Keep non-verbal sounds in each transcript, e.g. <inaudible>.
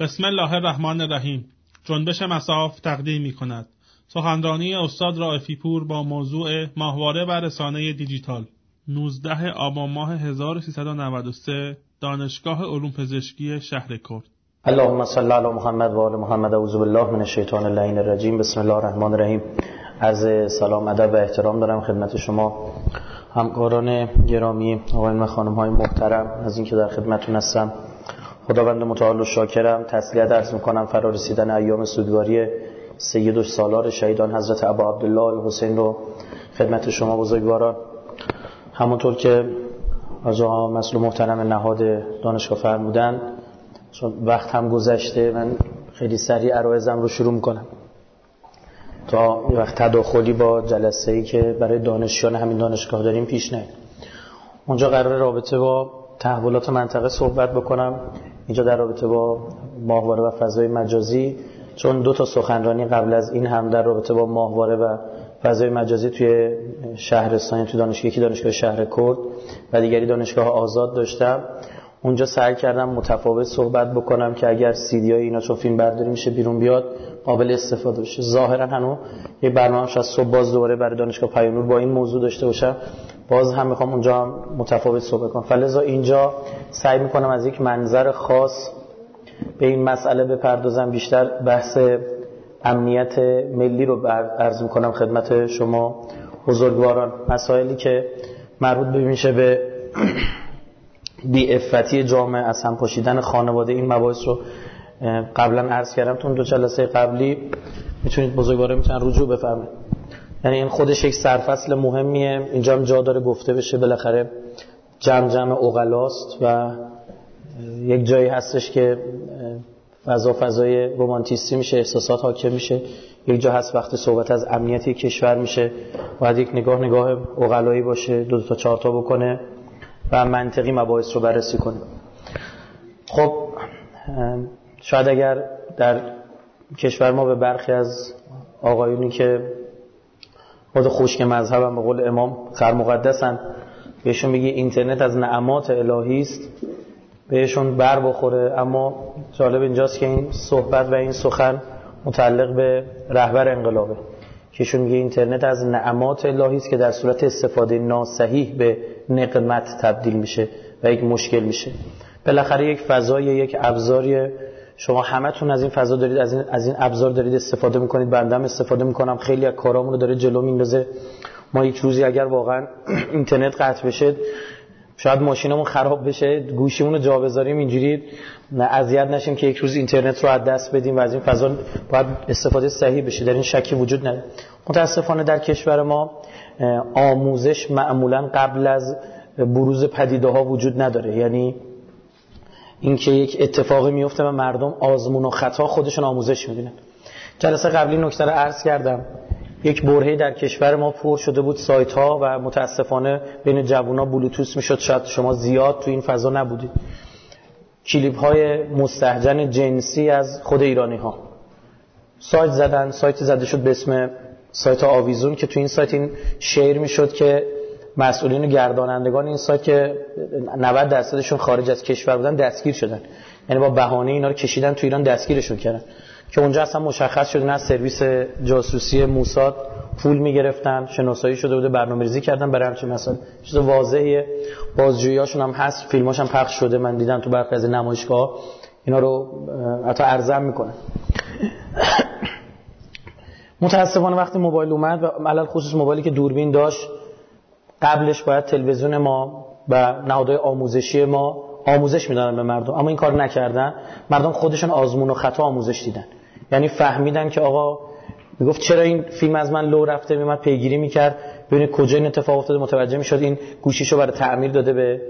بسم الله الرحمن الرحیم جنبش مساف تقدیم می کند سخنرانی استاد رائفی پور با موضوع ماهواره و رسانه دیجیتال. 19 آبان ماه 1393 دانشگاه علوم پزشکی شهر کرد. اللهم صل علی محمد و آل محمد. اعوذ بالله من الشیطان اللعین الرجیم. بسم الله الرحمن الرحیم. عرض سلام ادب و احترام دارم خدمت شما. همکاران گرامی آقایان و خانم های محترم از اینکه در خدمتتون هستم. خداوند متعال و شاکرم تسلیت عرض می‌کنم فرا رسیدن ایام سوگواری سید و سالار شهیدان حضرت ابا عبدالله الحسین رو خدمت شما بزرگواران. همونطور که از آقا مسئول محترم نهاد دانشگاه فرمودن چون وقت هم گذشته من خیلی سریع عرایزم رو شروع می‌کنم. تا وقت تداخلی با جلسه ای که برای دانشیان همین دانشگاه داریم پیش نه اونجا قرار رابطه با تحولات منطقه صحبت بکنم. اینجا در رابطه با ماهواره و فضای مجازی. چون دو تا سخنرانی قبل از این هم در رابطه با ماهواره و فضای مجازی توی شهرستان توی دانشگاه یکی دانشگاه شهر کرد و دیگری دانشگاه آزاد داشتم. اونجا سعی کردم متفاوت صحبت بکنم که اگر سیدی های اینا چون فیلم برداری میشه بیرون بیاد قابل استفاده بشه. ظاهرا هنو یه برنامه از صبح باز دوباره برای دانشگاه پیانور با این موضوع داشته باشم. باز هم می‌خوام اونجا هم متفاوت صحبت کنم. فلزا اینجا سعی می‌کنم از یک منظر خاص به این مسئله بپردازم. بیشتر بحث امنیت ملی رو عرض می‌کنم خدمت شما بزرگواران. مسائلی که مربوط میشه به <clears throat> بی افتی جامعه از هم پاشیدن خانواده. این مباحث رو قبلا عرض کردم. تو دو جلسه قبلی می‌تونید بزرگواره می‌تونن رجوع بفهمید یعنی این خودش یک سرفصل مهمیه. اینجا هم جا داره گفته بشه بالاخره جمع جمع اغلاست و یک جایی هستش که فضا فضای رومانتیستی میشه احساسات حاکم میشه. یک جا هست وقت صحبت از امنیتی کشور میشه. باید یک نگاه نگاه اغلایی باشه دو, دو تا چهار تا بکنه و منطقی مباحث رو بررسی کنه. خب شاید اگر در کشور ما به برخی از آقایونی که خود خوشک مذهبم به قول امام خر مقدسن. بهشون بگی اینترنت از نعمات الهی است. بهشون بر بخوره. اما جالب اینجاست که این صحبت و این سخن متعلق به رهبر انقلابه. که میگه اینترنت از نعمات الهی است که در صورت استفاده ناصحیح به نقمت تبدیل میشه و یک مشکل میشه. بالاخره یک فضای یک ابزاری شما همتون از این فضا دارید از این از این ابزار دارید استفاده می‌کنید بندم استفاده می‌کنم. خیلی از کارامون رو داره جلو میندازه. ما یک روزی اگر واقعا <clears throat> اینترنت قطع بشه شاید ماشینمون خراب بشه گوشیمون رو جا بذاریم اینجوری اذیت نشیم که یک روز اینترنت رو از دست بدیم و از این فضا باید استفاده صحیح بشه. در این شکی وجود نداره. متاسفانه در کشور ما آموزش معمولا قبل از بروز پدیده ها وجود نداره. یعنی اینکه یک اتفاقی میفته و مردم آزمون و خطا خودشون آموزش می‌بینن جلسه قبلی نکته رو عرض کردم. یک برهه در کشور ما پر شده بود سایت ها و متاسفانه بین جوونا بلوتوس می‌شد. شاید شما زیاد تو این فضا نبودید. کلیپ های مستهجن جنسی از خود ایرانی ها سایت زدن سایت زده شد به اسم سایت آویزون که تو این سایت این شیر می‌شد که مسئولین و گردانندگان این سایت که 90 درصدشون خارج از کشور بودن دستگیر شدن. یعنی با بهانه اینا رو کشیدن تو ایران دستگیرشون کردن. که اونجا اصلا مشخص شده نه سرویس جاسوسی موساد پول می‌گرفتن شناسایی شده بوده برنامه‌ریزی کردن برای همچین مثلا چیز واضحه. بازجوییاشون هم هست فیلماش هم پخش شده. من دیدم تو برخی از نمایشگاه اینا رو حتی ارزم می‌کنه <coughs> متاسفانه وقتی موبایل اومد و علل خصوص موبایلی که دوربین داشت قبلش باید تلویزیون ما و نهادهای آموزشی ما آموزش می‌دادن به مردم. اما این کار نکردن. مردم خودشون آزمون و خطا آموزش دیدن. یعنی فهمیدن که آقا می‌گفت چرا این فیلم از من لو رفته میمد پیگیری می‌کرد؟ ببینید کجا این اتفاق افتاده. متوجه می‌شد این گوشیشو برای تعمیر داده به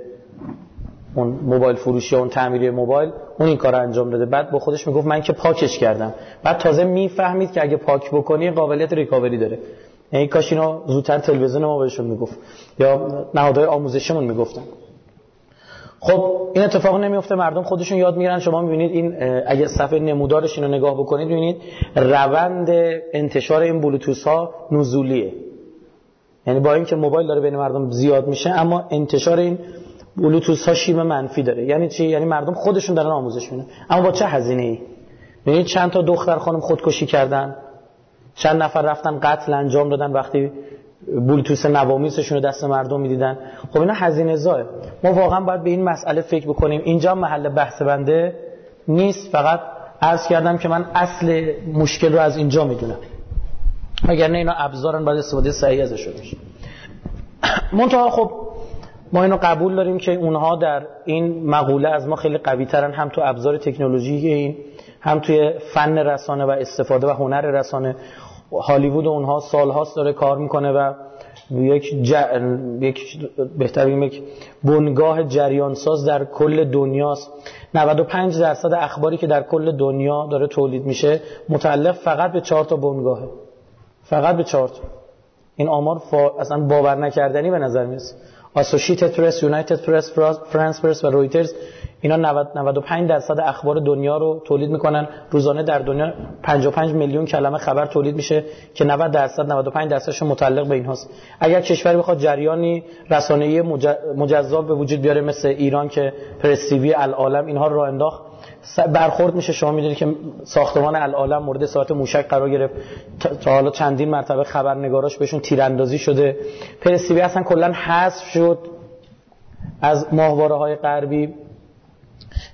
اون موبایل فروشی اون تعمیری موبایل. اون این کار انجام داده. بعد با خودش می‌گفت من که پاکش کردم. بعد تازه می‌فهمید که اگه پاک بکنی قابلیت ریکاوری داره. یعنی کاش اینو زودتر تلویزیون ما بهشون می‌گفت. یا نهادهای آموزشیمون می‌گفتن. خب این اتفاق نمیفته مردم خودشون یاد می‌گیرن. شما می‌بینید این اگه صفحه نمودارش اینو نگاه بکنید می‌بینید روند انتشار این بلوتوس ها نزولیه. یعنی با اینکه موبایل داره بین مردم زیاد میشه اما انتشار این بلوتوث ها شیم منفی داره. یعنی چی؟ یعنی مردم خودشون دارن آموزش میدن. اما با چه هزینه ای یعنی چند تا دختر خانم خودکشی کردن. چند نفر رفتن قتل انجام دادن وقتی بلوتوث نوامیسشون رو دست مردم می‌دیدن. خب اینا هزینه زاه ما واقعا باید به این مسئله فکر بکنیم. اینجا محل بحث بنده نیست. فقط عرض کردم که من اصل مشکل رو از اینجا می‌دونم. اگر نه اینا ابزارن باید استفاده صحیح ازشون بشه. منتها خب ما اینو قبول داریم که اونها در این مقوله از ما خیلی قوی ترن هم تو ابزار تکنولوژی این هم توی فن رسانه و استفاده و هنر رسانه. هالیوود اونها سالهاست داره کار می‌کنه و یک, ج... یک بهتر یک بنگاه جریان ساز در کل دنیاست. 95 درصد اخباری که در کل دنیا داره تولید میشه متعلق فقط به چهار تا بنگاهه. فقط به چهار تا. این آمار فا... اصلا باور نکردنی به نظر میاد اسوسییتد پرس یونایتد پرس فرانس پرس و رویترز اینا 95 درصد اخبار دنیا رو تولید می‌کنن. روزانه در دنیا 55 میلیون کلمه خبر تولید میشه که 90 درصد 95 درصدش متعلق به اینهاست. اگر کشوری بخواد جریانی رسانه‌ای مجزا به وجود بیاره مثل ایران که پرس العالم اینها رو انداخت برخورد میشه. شما می‌دونید که ساختمان العالم مورد ساعت موشک قرار گرفت. تا حالا چندین مرتبه خبرنگاراش بهشون تیراندازی شده. پرسیوی اصلا کلا حذف شد از ماهواره های غربی.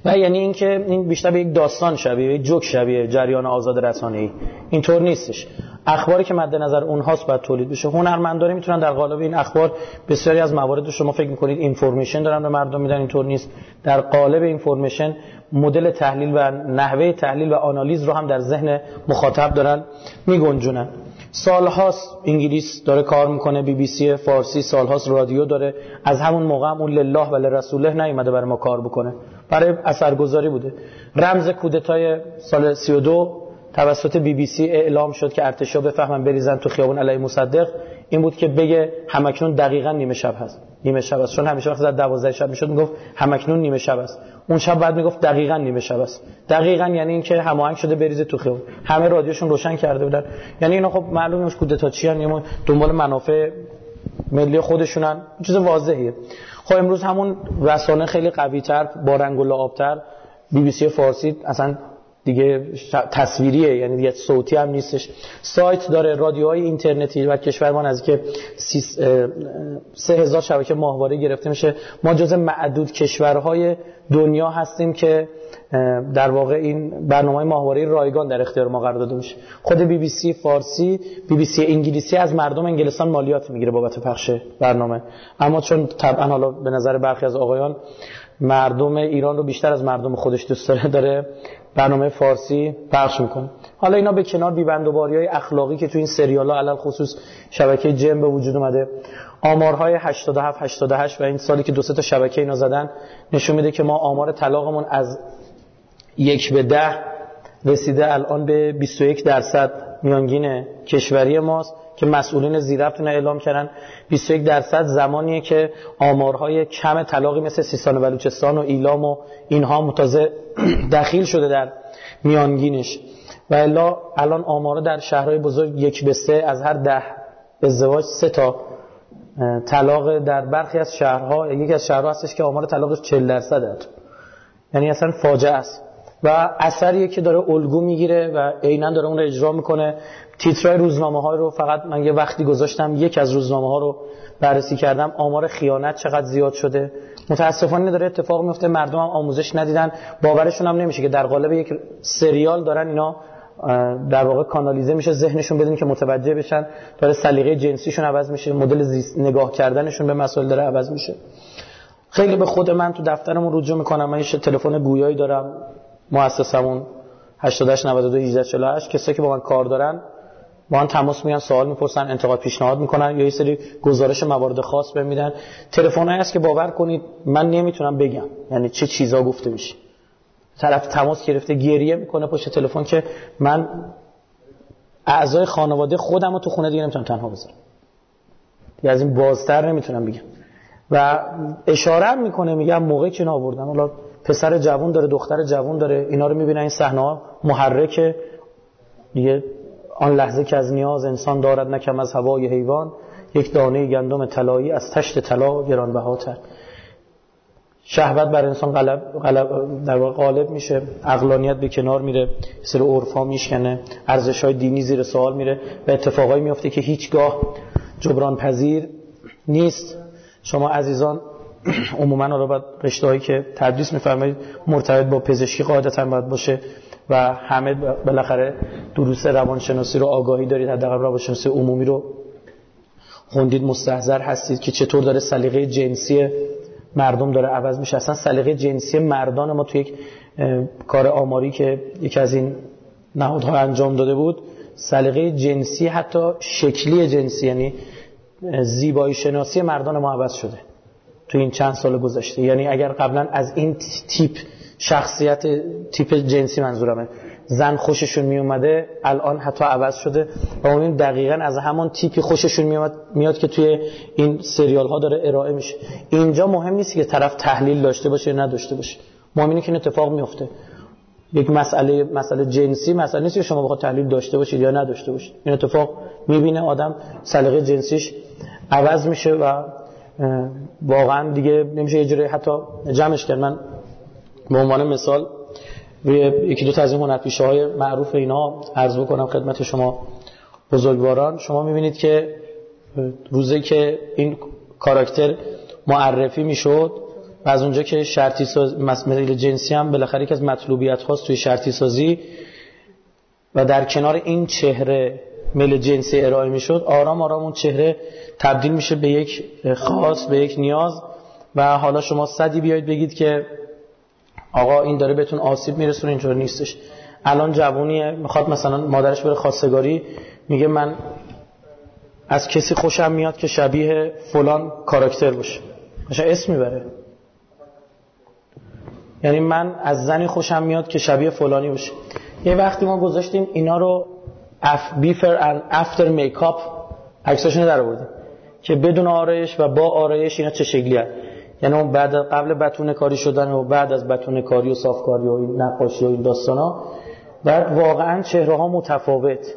و یعنی اینکه این بیشتر به یک داستان شبیه یک جوک شبیه جریان آزاد رسانه ای اینطور نیستش. اخباری که مد نظر اونهاست باید تولید بشه. هنرمندانی می‌تونن در قالب این اخبار بسیاری از موارد شما فکر می‌کنید اینفورمیشن دارن به مردم میدن اینطور نیست. در قالب information model تحلیل و نحوه تحلیل و آنالیز رو هم در ذهن مخاطب دارن میگنجونن. سالهاست انگلیس داره کار می‌کنه بی بی سی فارسی سالهاست رادیو داره. از همون موقع هم اون لله و لرسوله نیومده برای ما کار بکنه. برای اثرگذاری بوده. رمز کودتای سال 32 توسط بی بی سی اعلام شد که ارتشا بفهمن بریزن تو خیابون علیه مصدق. این بود که بگه همکنون دقیقا نیمه شب هست. نیمه شب است چون همیشه وقتی زد 12 شب می‌شد می‌گفت همکنون نیمه شب است اون شب بعد می‌گفت دقیقا نیمه شب است دقیقا یعنی اینکه هماهنگ شده بریزه تو خیابون. همه رادیوشون روشن کرده بودن. یعنی اینا خب معلومه کودتا چی دنبال منافع ملی خودشونن. چیز واضحیه. خب امروز همون رسانه خیلی قوی تر با رنگ و لعابتر بی بی سی فارسی اصلا دیگه تصویریه یعنی دیگه صوتی هم نیستش. سایت داره رادیوهای اینترنتی و کشور ما نزدیک سه هزار شبکه ماهواره گرفته میشه. ما جز معدود کشورهای دنیا هستیم که در واقع این برنامه ماهواره رایگان در اختیار ما قرار داده میشه. خود بی بی سی فارسی بی بی سی انگلیسی از مردم انگلستان مالیات می‌گیره بابت پخش برنامه. اما چون طبعا حالا به نظر برخی از آقایان مردم ایران رو بیشتر از مردم خودش دوست داره برنامه فارسی پخش می‌کنه. حالا اینا به کنار بیبندوباری های اخلاقی که تو این سریال ها علل خصوص شبکه جم به وجود اومده آمارهای 87 88 و این سالی که دو تا شبکه اینا زدن نشون میده که ما آمار طلاقمون از یک به ده رسیده الان به 21 درصد. میانگین کشوری ماست که مسئولین زیرفت اعلام کردن. 21 درصد زمانیه که آمارهای کم طلاقی مثل سیستان و بلوچستان و ایلام و اینها متازه <clears throat> دخیل شده در میانگینش. و الا الان آمارها در شهرهای بزرگ یک به سه از هر ده ازدواج سه تا طلاق در برخی از شهرها یکی از شهرها هستش که آمار طلاقش 40 درصده یعنی اصلا فاجعه است. و اثریه که داره الگو می‌گیره و عینا داره اون رو اجرا می‌کنه. تیترای روزنامه ها رو فقط من یه وقتی گذاشتم یک از روزنامه ها رو بررسی کردم آمار خیانت چقدر زیاد شده. متاسفانه داره اتفاق میفته مردم هم آموزش ندیدن. باورشون هم نمیشه که در قالب یک سریال دارن اینا در واقع کانالیزه میشه ذهنشون بدون که متوجه بشن. داره سلیقه جنسیشون عوض میشه مدل نگاه کردنشون به مسائل داره عوض میشه. خیلی به خود من تو دفترمون رجوع می‌کنم. من یه تلفن گویایی دارم. مؤسسمون 88 92 18 48 کسایی که با من کار دارن با من تماس میگن سوال می‌پرسن انتقاد پیشنهاد می‌کنن یا یه سری گزارش موارد خاص بهم میدن. تلفن هست که باور کنید من نمی‌تونم بگم یعنی چه چیزا گفته میشه. طرف تماس گرفته گریه می‌کنه پشت تلفن که من اعضای خانواده خودم رو تو خونه دیگه نمی‌تونم تنها بذارم. دیگه از این بازتر نمی‌تونم بگم. و اشاره می‌کنه میگم موقعی که آوردم حالا پسر جوون داره دختر جوون داره اینا رو می‌بینن این صحنه ها محرکه. دیگه آن لحظه که از نیاز انسان دارد نکم از هوای حیوان یک دانه گندم طلایی از تشت طلا گرانبهاتر. شهوت بر انسان غلب, غلب در واقع غالب میشه. عقلانیت به کنار میره سر عرفا میشکنه ارزش های دینی زیر سوال میره و اتفاقایی میفته که هیچگاه جبران پذیر نیست. شما عزیزان <clears throat> عموما رو باید رشته که تدریس میفرمایید مرتبط با پزشکی قاعدتا باید باشه و همه بالاخره دروس روانشناسی رو آگاهی دارید حداقل روانشناسی عمومی رو خوندید مستحضر هستید که چطور داره سلیقه جنسی مردم داره عوض میشه. اصلا سلیقه جنسی مردان ما تو یک کار آماری که یکی از این نهادها انجام داده بود سلیقه جنسی حتی شکلی جنسی یعنی زیبایی شناسی مردان ما عوض شده. تو این چند سال گذشته. یعنی اگر قبلا از این تیپ شخصیت تیپ جنسی منظورمه. زن خوششون می اومده الان حتی عوض شده و اون دقیقا از همون تیپی خوششون میاد میاد که توی این سریال ها داره ارائه میشه. اینجا مهم نیست که طرف تحلیل داشته باشه یا نداشته باشه. مهم اینه که این اتفاق میفته. یک مسئله مسئله جنسی مسئله نیست که شما بخواد تحلیل داشته باشید یا نداشته باشید. این اتفاق می‌بینه آدم سلیقه جنسیش عوض میشه و واقعا دیگه نمیشه یه جوری حتی جمعش کرد. من به عنوان مثال روی یکی دو تا از این هنرپیشه معروف اینا عرض بکنم خدمت شما بزرگواران. شما می‌بینید که روزی که این کاراکتر معرفی می‌شد و از اونجا که شرطی ساز مسئله جنسی هم بالاخره یکی از مطلوبیت هاست توی شرطی سازی و در کنار این چهره مل جنسی ارائه می‌شد. آرام آرام اون چهره تبدیل میشه به یک خاص به یک نیاز. و حالا شما صدی بیاید بگید که آقا این داره بهتون آسیب میرسونه اینجور نیستش. الان جوونیه می‌خواد مثلا مادرش بره خواستگاری. میگه من از کسی خوشم میاد که شبیه فلان کاراکتر باشه. مثلا اسم می‌بره. یعنی من از زنی خوشم میاد که شبیه فلانی باشه. یه وقتی ما گذاشتیم اینا رو اف بیفر and افتر میکاپ عکساشون در آوردیم که بدون آرایش و با آرایش اینا چه شکلی هست یعنی اون بعد قبل بتونه کاری شدن و بعد از بتونه کاری و صافکاری و این نقاشی و این ها. بعد واقعا چهره ها متفاوت.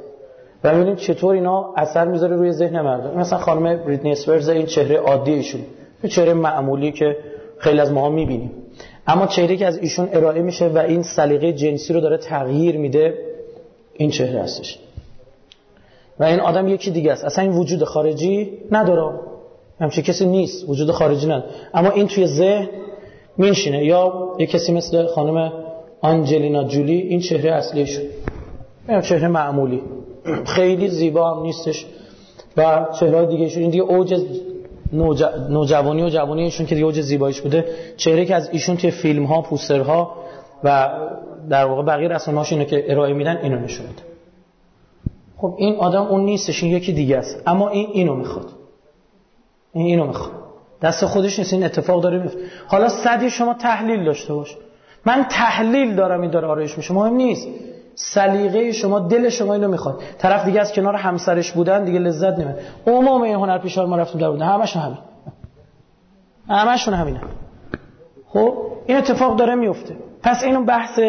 و ببینیم چطور اینا اثر می‌ذاره روی ذهن مردم. مثلا خانم بریتنی اسپرز این چهره عادی ایشون. چهره معمولی که خیلی از ماها می‌بینیم. اما چهره که از ایشون ارائه میشه و این سلیقه جنسی رو داره تغییر میده این چهره هستش. و این آدم یکی دیگه است. اصلا این وجود خارجی نداره. همچه کسی نیست. وجود خارجی نداره اما این توی ذهن میشینه یا یه کسی مثل خانم آنجلینا جولی این چهره اصلیشون این چهره معمولی. خیلی زیبا هم نیستش. و چهره دیگه این دیگه اوج نوجوانی و جوانی ایشون که دیگه اوج زیباییش بوده چهره که از ایشون توی فیلم ها پوستر ها و در واقع بقیه رسانه‌هاش که ارائه میدن اینو نشون خب این آدم اون نیستش این یکی دیگه است. اما این اینو می‌خواد. این اینو می‌خواد. دست خودش نیست این اتفاق داره میفته حالا صدی شما تحلیل داشته باش. من تحلیل دارم این داره آرایش میشه. مهم نیست. سلیقه شما دل شما اینو می‌خواد. طرف دیگه از کنار همسرش بودن دیگه لذت نمی‌بره. عموم این هنر پیشار ما رفتیم در بودن. همشون همین. همشون همینه. خب این اتفاق داره میفته پس اینو بحث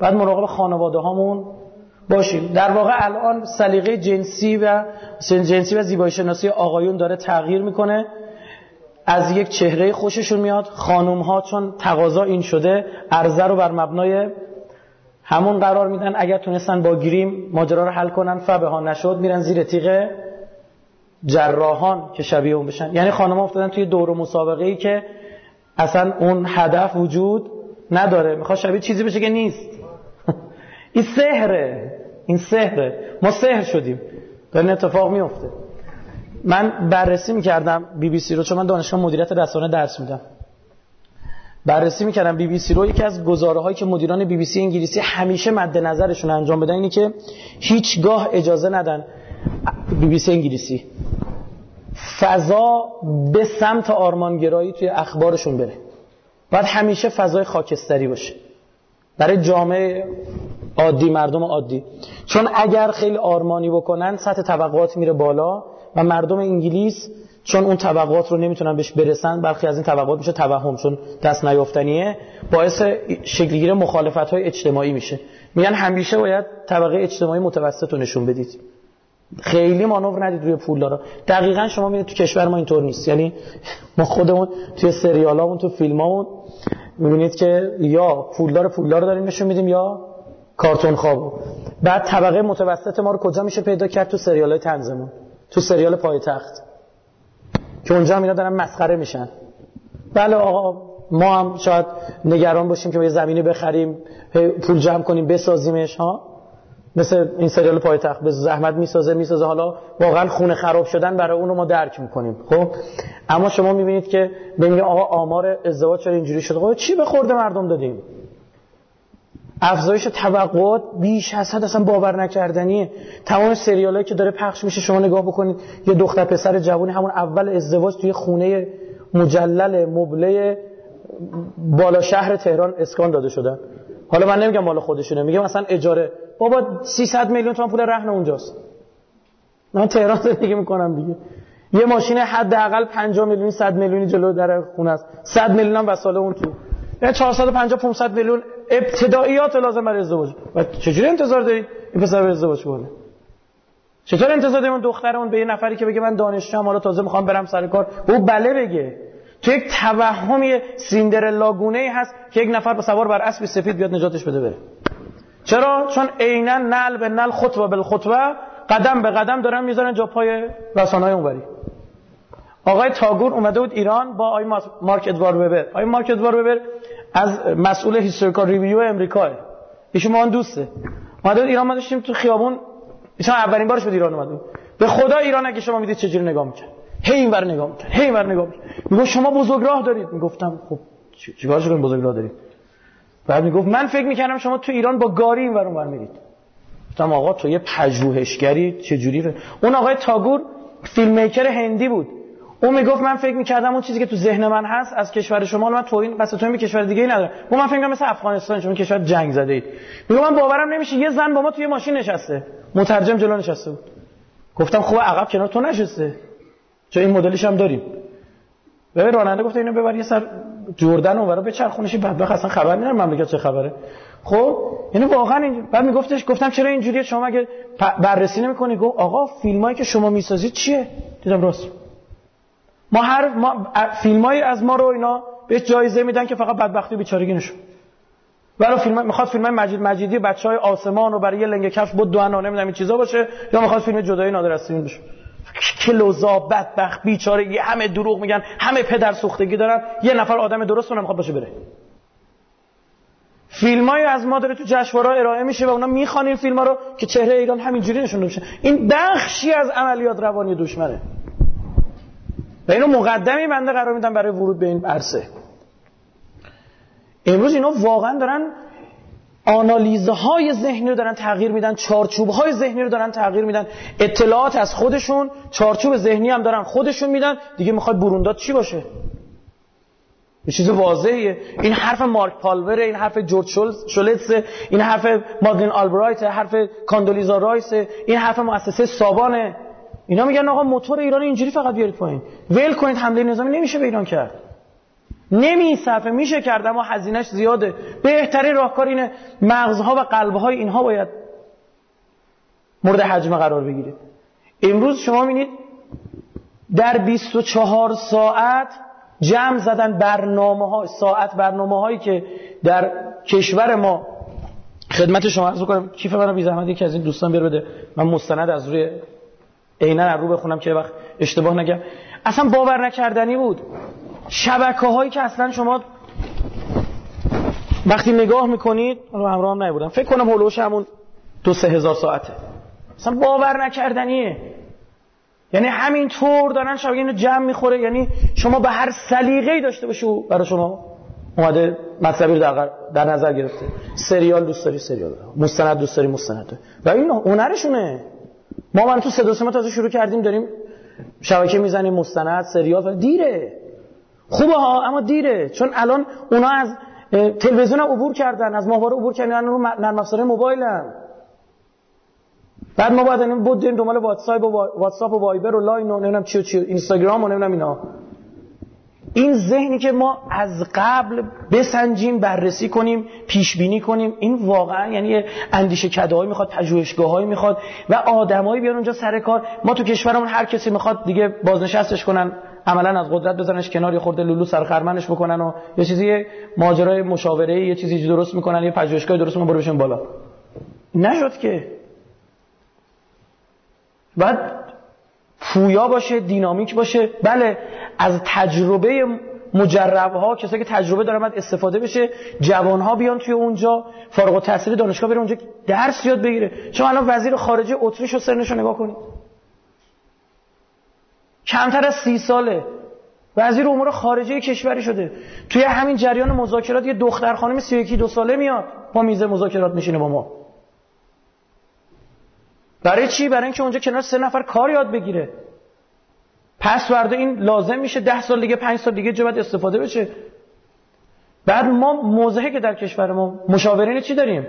بعد مراقب خانواده هامون باشیم. در واقع الان سلیقه جنسی و جنسی و زیبایی شناسی آقایون داره تغییر می‌کنه. از یک چهره خوششون میاد. خانم ها چون تقاضا این شده عرضه رو بر مبنای همون قرار میدن. اگر تونستن با گریم ماجرا رو حل کنن فبه ها نشد میرن زیر تیغ جراحان که شبیه اون بشن. یعنی خانم ها افتادن توی دور مسابقه ای که اصلا اون هدف وجود نداره. می‌خواد شبیه چیزی بشه که نیست. <laughs> این سهره این سهره ما سهر شدیم. داره اتفاق میفته من بررسی می‌کردم بی بی سی رو چون من دانشگاه مدیریت رسانه درس میدم. بررسی می‌کردم بی بی سی رو. یکی از گزاره هایی که مدیران بی بی سی انگلیسی همیشه مد نظرشون انجام بدن اینه که هیچگاه اجازه ندن بی بی سی انگلیسی. فضا به سمت آرمانگرایی توی اخبارشون بره. باید همیشه فضای خاکستری باشه. برای جامعه عادی مردم عادی. چون اگر خیلی آرمانی بکنن سطح طبقات میره بالا و مردم انگلیس چون اون طبقات رو نمی‌تونن بهش برسن برخی از این طبقات میشه توهم چون دست نیافتنیه باعث شکلگیری مخالفت های اجتماعی میشه. میگن همیشه باید طبقه اجتماعی متوسط رو نشون بدید. خیلی مانور ندید روی پول داره دقیقا شما می‌بینید تو کشور ما اینطور نیست. یعنی ما خودمون توی سریالامون تو فیلمامون می‌بینید که یا پولدار پولدار داریم نشون میدیم یا کارتون خوابو بعد طبقه متوسط ما رو کجا میشه پیدا کرد؟ تو سریال های تنزمون تو سریال پایتخت. که اونجا هم اینا دارن مسخره میشن. بله آقا ما هم شاید نگران باشیم که یه زمینی بخریم پول جمع کنیم بسازیمش ها؟ مثل این سریال پایتخت به زحمت می‌سازه می‌سازه. حالا واقعا خونه خراب شدن برای اونو ما درک می‌کنیم خب؟ اما شما می‌بینید که ببینید آقا آمار ازدواج چرا اینجوری شده؟ خب چی به خورده مردم دادیم؟ افزایش توقعات بیش از حد اصلا باور نکردنیه تمام سریالایی که داره پخش میشه شما نگاه بکنید یه دختر پسر جوانی همون اول ازدواج توی خونه مجلل مبله بالا شهر تهران اسکان داده شدن حالا من نمیگم مال خودشونه میگم مثلا اجاره. بابا 300 میلیون تومان پول رهن اونجاست. من تهران زندگی می‌کنم دیگه. یه ماشین حداقل 50 میلیون 100 میلیونی جلو در خونه است. 100 میلیون هم وساله اون تو. یعنی 450 500 میلیون ابتداییات لازم برای ازدواج. و چجوری انتظار دارید این پسر ازدواج کنه؟ چطور انتظار داریم دخترمون به یه نفری که بگه من دانشجوام حالا تازه می‌خوام برم سر کار؟ او بله بگه. تو یک توهمی سیندرلا گونه هست که یک نفر با سوار بر اسب سفید بیاد نجاتش بده بره. چرا؟ چون عینا نل به نل خطبه بالخطبه قدم به قدم دارن می‌ذارن جا پای رسانه‌های اونوری. آقای تاگور اومده بود ایران با آقای مارک ادوار وبر. آقای مارک ادوار وبر از مسئول Historical Review امریکا ایشون ما دوسته. اومده ایران ما داشتیم تو خیابون ایشون اولین بارش به ایران اومده به خدا ایران اگه شما می‌دید چجوری نگاه می‌کنه هی اینور نگاه می‌کنه هی اینور نگاه می‌کنه میگه شما بزرگ راه دارید. می‌گفتم خب چیکارش کنیم بزرگ راه دارید؟ بعد می‌گفت من فکر می‌کردم شما تو ایران با گاری اینور اونور میرید. گفتم آقا تو یه پژوهشگری چجوری؟ اون آقای تاگور filmmaker هندی بود. اون می‌گفت من فکر می‌کردم اون چیزی که تو ذهن من هست از کشور شما من تو این بس تو این کشور دیگه ای ندارم. اون من فکر مثل افغانستان شما کشور جنگ زده اید. میگم من باورم نمیشه یه زن با ما توی ماشین نشسته. مترجم جلو نشسته بود. گفتم خوب عقب کنار تو نشسته. چون این مدلش هم داریم. ببین راننده گفت اینو ببر یه سر جردن اونورا به بعد اصلا خبر نداره مملکت چه خبره. خب یعنی واقعا این بعد میگفتش گفتم چرا اینجوریه؟ شما مگه بررسی نمی‌کنی؟ گفت آقا فیلمایی که شما می‌سازید چیه؟ دیدم راست. ما هر ما فیلمایی از ما رو اینا به جایزه میدن که فقط بدبختی و بیچارگی نشون برای فیلم می‌خواد فیلم مجید مجیدی بچهای آسمان رو برای یه لنگ کفش بود دو نمی‌دونم این چیزا باشه؟ یا می‌خواد فیلم جدایی نادر از بشه؟ کلوزا بدبخت بیچارگی همه دروغ میگن همه پدر سوختگی دارن یه نفر آدم درست رو نمی‌خواد باشه بره. فیلمایی از ما داره تو جشنواره ارائه میشه و اونا می‌خوان این فیلم رو که چهره ایران همینجوری نشون بشه. این بخشی از عملیات روانی دشمنه. و اینو مقدمی بنده قرار میدم برای ورود به این عرصه. امروز اینا واقعا دارن آنالیزهای ذهنی رو دارن تغییر میدن چارچوبهای ذهنی رو دارن تغییر میدن. اطلاعات از خودشون چارچوب ذهنی هم دارن خودشون میدن. دیگه می‌خواد برونداد چی باشه؟ یه چیز واضحیه. این حرف مارک پالور این حرف جورج شولتس این حرف مادلین آلبرایت حرف کاندولیزا رایس این حرف مؤسسه سابانه. اینا میگن آقا موتور ایران اینجوری فقط بیارید پایین. ول کنید حمله نظامی نمیشه به ایران کرد. نمیصفه میشه کرد اما هزینهش زیاده. بهترین راهکار اینه مغزها و قلبهای اینها باید مورد حجم قرار بگیره. امروز شما می‌بینید در 24 ساعت جمع زدن برنامه ها ساعت برنامه هایی که در کشور ما. خدمت شما عرض کنم کیف منو بی زحمت یکی از این دوستان بیار بده. من مستند از روی عینا رو بخونم که وقت اشتباه نگم. اصلا باور نکردنی بود. شبکه هایی که اصلا شما وقتی نگاه می‌کنید رو همراه هم نبودم. فکر کنم هلوش همون دو سه هزار ساعته. اصلا باور نکردنیه. یعنی همین طور دارن شبکه اینو جمع می‌خوره. یعنی شما به هر سلیقه‌ای داشته باشی برای شما اومده مطلبی رو در, در نظر گرفته. سریال دوست داری سریال. مستند دوست داری مستند و این هنرشونه. ما من تو صدا سیما تازه شروع کردیم داریم شبکه می‌زنیم مستند سریال دیره. خوبه ها اما دیره. چون الان اونا از تلویزیون عبور کردن از ماهواره عبور کردن رو نرم افزار موبایلن. بعد ما باید بود دنبال واتساپ و واتساپ و وایبر و لاین و نمی‌دونم چی و چی اینستاگرام و نمی‌دونم اینا. این ذهنی که ما از قبل بسنجیم بررسی کنیم پیش بینی کنیم این واقعا یعنی اندیشکده‌هایی می‌خواد پژوهشگاهایی می‌خواد و آدمایی بیان اونجا سر کار. ما تو کشورمون هر کسی می‌خواد دیگه بازنشستش کنن عملا از قدرت بزنش کنار یه خورده لولو سر خرمنش بکنن و یه چیزی ماجرای مشاوره یه چیزی درست می‌کنن یه پژوهشگاه درست می‌کنن برو بالا. نشد که. بعد پویا باشه دینامیک باشه. بله از تجربه مجرب ها کسایی که تجربه دارن باید استفاده بشه جوان ها بیان توی اونجا فارغ التحصیل دانشگاه بره اونجا درس یاد بگیره. شما الان وزیر خارجه اتریش و سرنشو نگاه کنید. کمتر از سی ساله. وزیر امور خارجه کشوری شده. توی همین جریان مذاکرات یه دختر خانم 31 دو ساله میاد. با میز مذاکرات میشینه با ما. برای چی؟ برای اینکه اونجا کنار سه نفر کار یاد بگیره. پس فردا این لازم میشه ده سال دیگه پنج سال دیگه جبت استفاده بشه. بعد ما موضعی که در کشور ما مشاورین چی داریم؟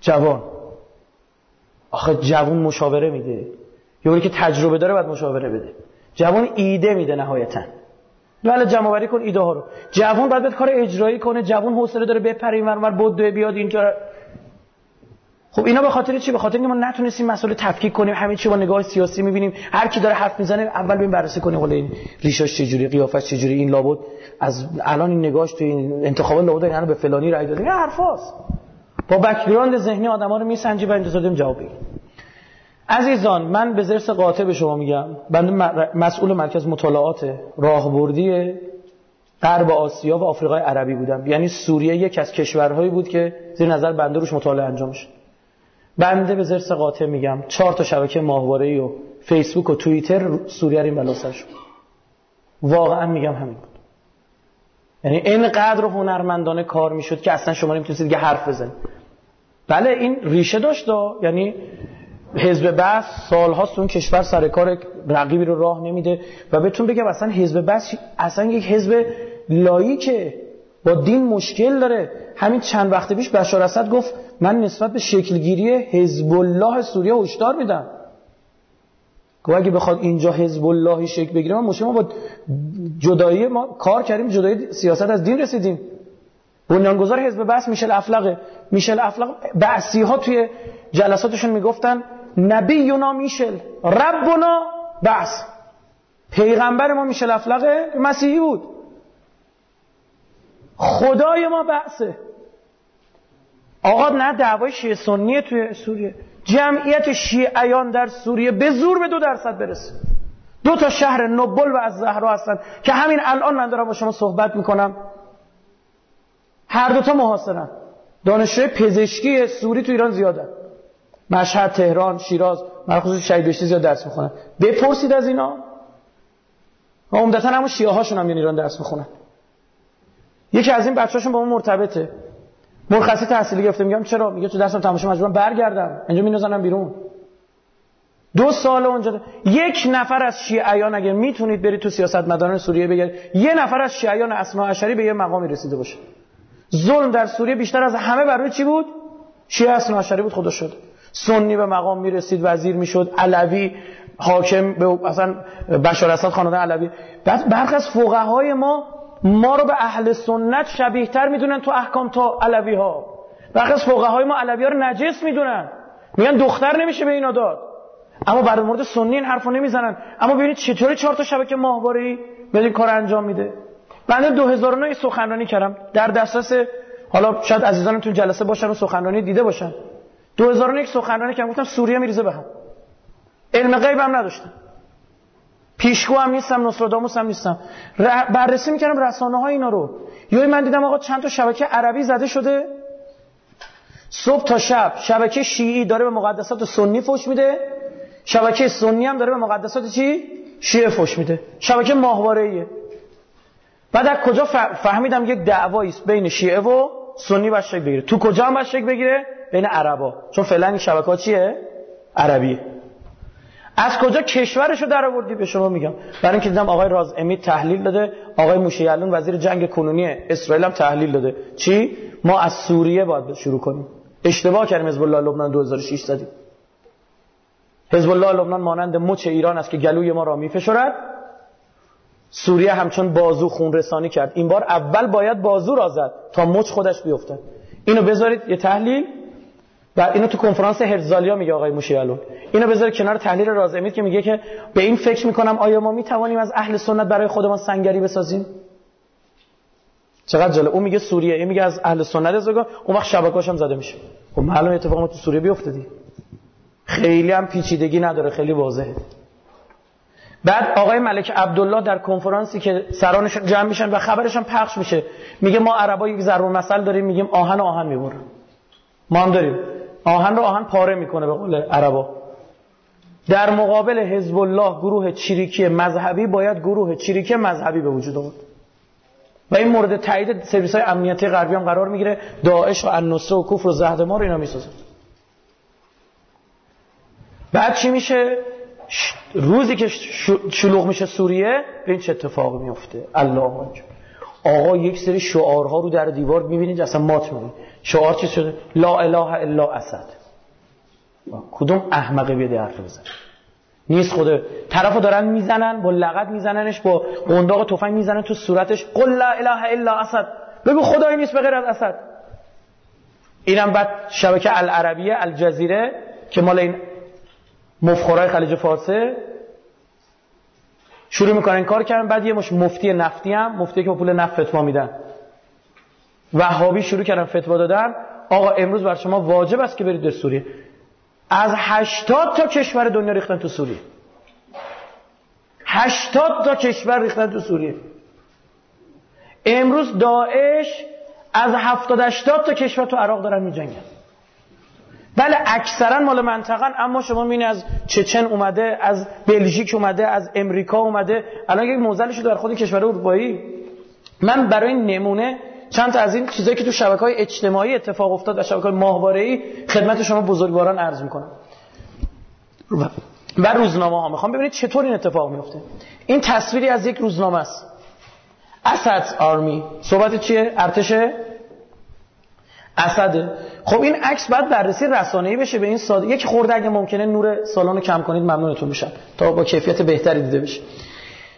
جوان. آخه جوان مشاوره میده. یه که تجربه داره باید مشاوره بده. جوان ایده میده نهایتا. بله جمع کن ایده ها رو. جوان باید کار اجرایی کنه. جوان حوصله داره بپره این ور بده بیاد اینجا. خب اینا به خاطر چی؟ به خاطر اینکه ما نتونستیم مسئله تفکیک کنیم همین چی با نگاه سیاسی می‌بینیم. هر کی داره حرف می‌زنه اول ببین بررسی کنیم. ولی این ریشاش چجوری قیافش چجوری این لابد از الان این نگاهش تو این انتخابات لابد این به فلانی رای داده. این حرفاست با بک‌گراند ذهنی آدما رو میسنجی و انتظار داریم جواب عزیزان من به زرس قاطع به شما میگم. بنده مسئول مرکز مطالعات راهبردی غرب آسیا و آفریقای عربی بودم. یعنی سوریه یک از کشورهایی بود که زیر نظر بنده روش مطالعه انجام شد. بنده به زرس قاطع میگم. چهار تا شبکه ماهواره و فیسبوک و توییتر سوریه این بلا شد. واقعا میگم همین بود. یعنی اینقدر هنرمندانه کار می‌شد که اصلا شما نمی‌تونستید دیگه حرف بزنید. بله این ریشه داشت یعنی حزب بس سالهاست اون کشور سر کار رقیبی رو راه نمیده و بهتون بگم اصلا حزب بس اصلا یک حزب لاییکه. با دین مشکل داره. همین چند وقت پیش بشار اسد گفت من نسبت به شکلگیری حزب الله سوریه هشدار میدم. گفت اگه بخواد اینجا حزب اللهی شکل بگیره ما مشکل ما با جدایی ما کار کردیم جدایی سیاست از دین رسیدیم. بنیانگذار حزب بس میشل افلقه میشل افلق بعثی ها توی جلساتشون می‌گفتن نبینا میشل ربنا بس. پیغمبر ما میشل افلقه مسیحی بود. خدای ما بعثه آقا نه دعوای شیعه سنیه توی سوریه جمعیت شیعیان در سوریه به زور به دو درصد برسه. دو تا شهر نوبل و از زهرا هستن که همین الان من دارم با شما صحبت می‌کنم. هر دوتا محاصرن. دانشجوی پزشکی سوری تو ایران زیادن. مشهد تهران شیراز من خصوص شهید بهشتی زیاد درس می‌خونن بپرسید از اینا. و عمدتا همون شیعه هاشون هم ایران درس می‌خونن. یکی از این بچه‌هاشون با اون مرتبطه. مرخصی تحصیلی گرفته. میگم چرا؟ میگه تو درسم تماشا مجبورم برگردم. اینجا مینازنم بیرون. دو سال اونجا یک نفر از شیعیان اگر می‌تونید برید تو سیاست مداران سوریه بگیرید یه نفر از شیعیان اسنا اشری به یه مقامی رسیده باشه. ظلم در سوریه بیشتر از همه بر چی بود؟ شیعه اسنا اشری بود خدا شد. سنی به مقام می‌رسید وزیر می‌شد علوی حاکم به مثلا بشار اسد خانواده علوی. بعد برخی از فقهای ما ما رو به اهل سنت شبیه تر می‌دونن تو احکام تا علوی ها برخی از فقهای ما علوی ها رو نجس می‌دونن. میگن دختر نمیشه به اینا داد. اما برای مورد سنی این حرفو نمی‌زنن. اما ببینید چطوری چهار تا شبکه ماهواره‌ای به کار انجام میده. بنده 2009 سخنرانی کردم. در دسترس حالا شاید عزیزان تو جلسه باشن و سخنرانی دیده باشن. 2001 سخنرانی کردم. گفتم سوریه میریزه به هم. علم غیب هم نداشتم. پیشگو هم نیستم نصراداموس هم نیستم. بررسی می‌کردم رسانه های اینا رو. یوی من دیدم آقا چند تا شبکه عربی زده شده. صبح تا شب. شبکه شیعی داره به مقدسات سنی فوش میده. شبکه سنی هم داره به مقدسات چی؟ شیعه فوش میده. شبکه ماهواره ایه بعد از کجا فهمیدم یک دعوایی است بین شیعه و سنی شکل بگیره. تو کجا هم شکل بگیره؟ بین عربا. چون فعلا این شبکه ها چیه؟ عربیه. از کجا کشورشو در آوردی به شما میگم؟ برای اینکه دیدم آقای راز امید تحلیل داده آقای موشیالون وزیر جنگ کنونی اسرائیل هم تحلیل داده. چی؟ ما از سوریه باید شروع کنیم. اشتباه کردیم حزب الله لبنان 2006 زدیم. حزب الله لبنان مانند مچ ایران است که گلوی ما را میفشرد سوریه همچون بازو خون رسانی کرد. این بار اول باید بازو را زد تا مچ خودش بیفته اینو بذارید یه تحلیل. و اینو تو کنفرانس هرزالیا میگه آقای موشیالو. اینو بذارید کنار تحلیل رازمید که میگه که به این فکر می‌کنم آیا ما می‌توانیم از اهل سنت برای خودمان سنگری بسازیم؟ چقدر جالب. اون میگه سوریه این میگه از اهل سنت از اون وقت شبکه‌اش هم زده میشه. خب معلومه اتفاق ما تو سوریه بیفته خیلی هم پیچیدگی نداره خیلی واضحه. بعد آقای ملک عبدالله در کنفرانسی که سرانشون جمع میشن و خبرش هم پخش میشه میگه ما عربا یک ضرب مثل داریم میگیم آهن آهن می‌برن. ما هم داریم. آهن رو آهن پاره می‌کنه به قول عربا. در مقابل حزب الله گروه چریکی مذهبی باید گروه چریکی مذهبی به وجود آورد. و این مورد تایید سرویس های امنیتی غربی هم قرار می‌گیره. داعش و النصره و کفر و زهد ما رو اینا می‌سازن بعد چی میشه؟ روزی که شلوغ میشه سوریه این چه اتفاقی میفته الله آقا یک سری شعارها رو در دیوار می‌بینید اصلا مات می‌بینید شعار چی شده؟ لا اله الا اسد. کدوم احمقه بیده حرف بزن نیست خوده طرفو دارن می‌زنن با لغت میزننش با قنداق تفنگ می‌زنن تو صورتش. قل لا اله الا اسد. بگو خدایی نیست به غیر از اسد. اینم بعد شبکه العربیه الجزیره که مال این مفخورای خلیج فارسه. شروع می‌کنن کار کردن بعد یه مش مفتی نفتی هم مفتی که با پول نفت فتوا میدن. وهابی شروع کردن فتوا دادن. آقا امروز بر شما واجب است که برید به سوریه. از هشتاد تا کشور دنیا ریختن تو سوریه. هشتاد تا کشور ریختن تو سوریه. امروز داعش از هفتاد هشتاد تا کشور تو عراق دارن میجنگن. بله اکثرا مال منطقه اما شما می‌بینید از چچن اومده از بلژیک اومده از امریکا اومده. الان یک موزلش در خود کشور اروپایی. من برای نمونه چند تا از این چیزایی که تو شبکه های اجتماعی اتفاق افتاد و شبکه های ماهواره خدمت شما بزرگواران عرض می‌کنم. و روزنامه ها. می‌خوام ببینید چطور این اتفاق میفته این تصویری از یک روزنامه است. اسد آرمی صحبت چیه؟ ارتش؟ اسده خب این عکس بعد بررسی رسانه‌ای بشه به این ساده یک خورده اگه ممکنه نور سالن کم کنید ممنونتون میشم. تا با کیفیت بهتری دیده بشه.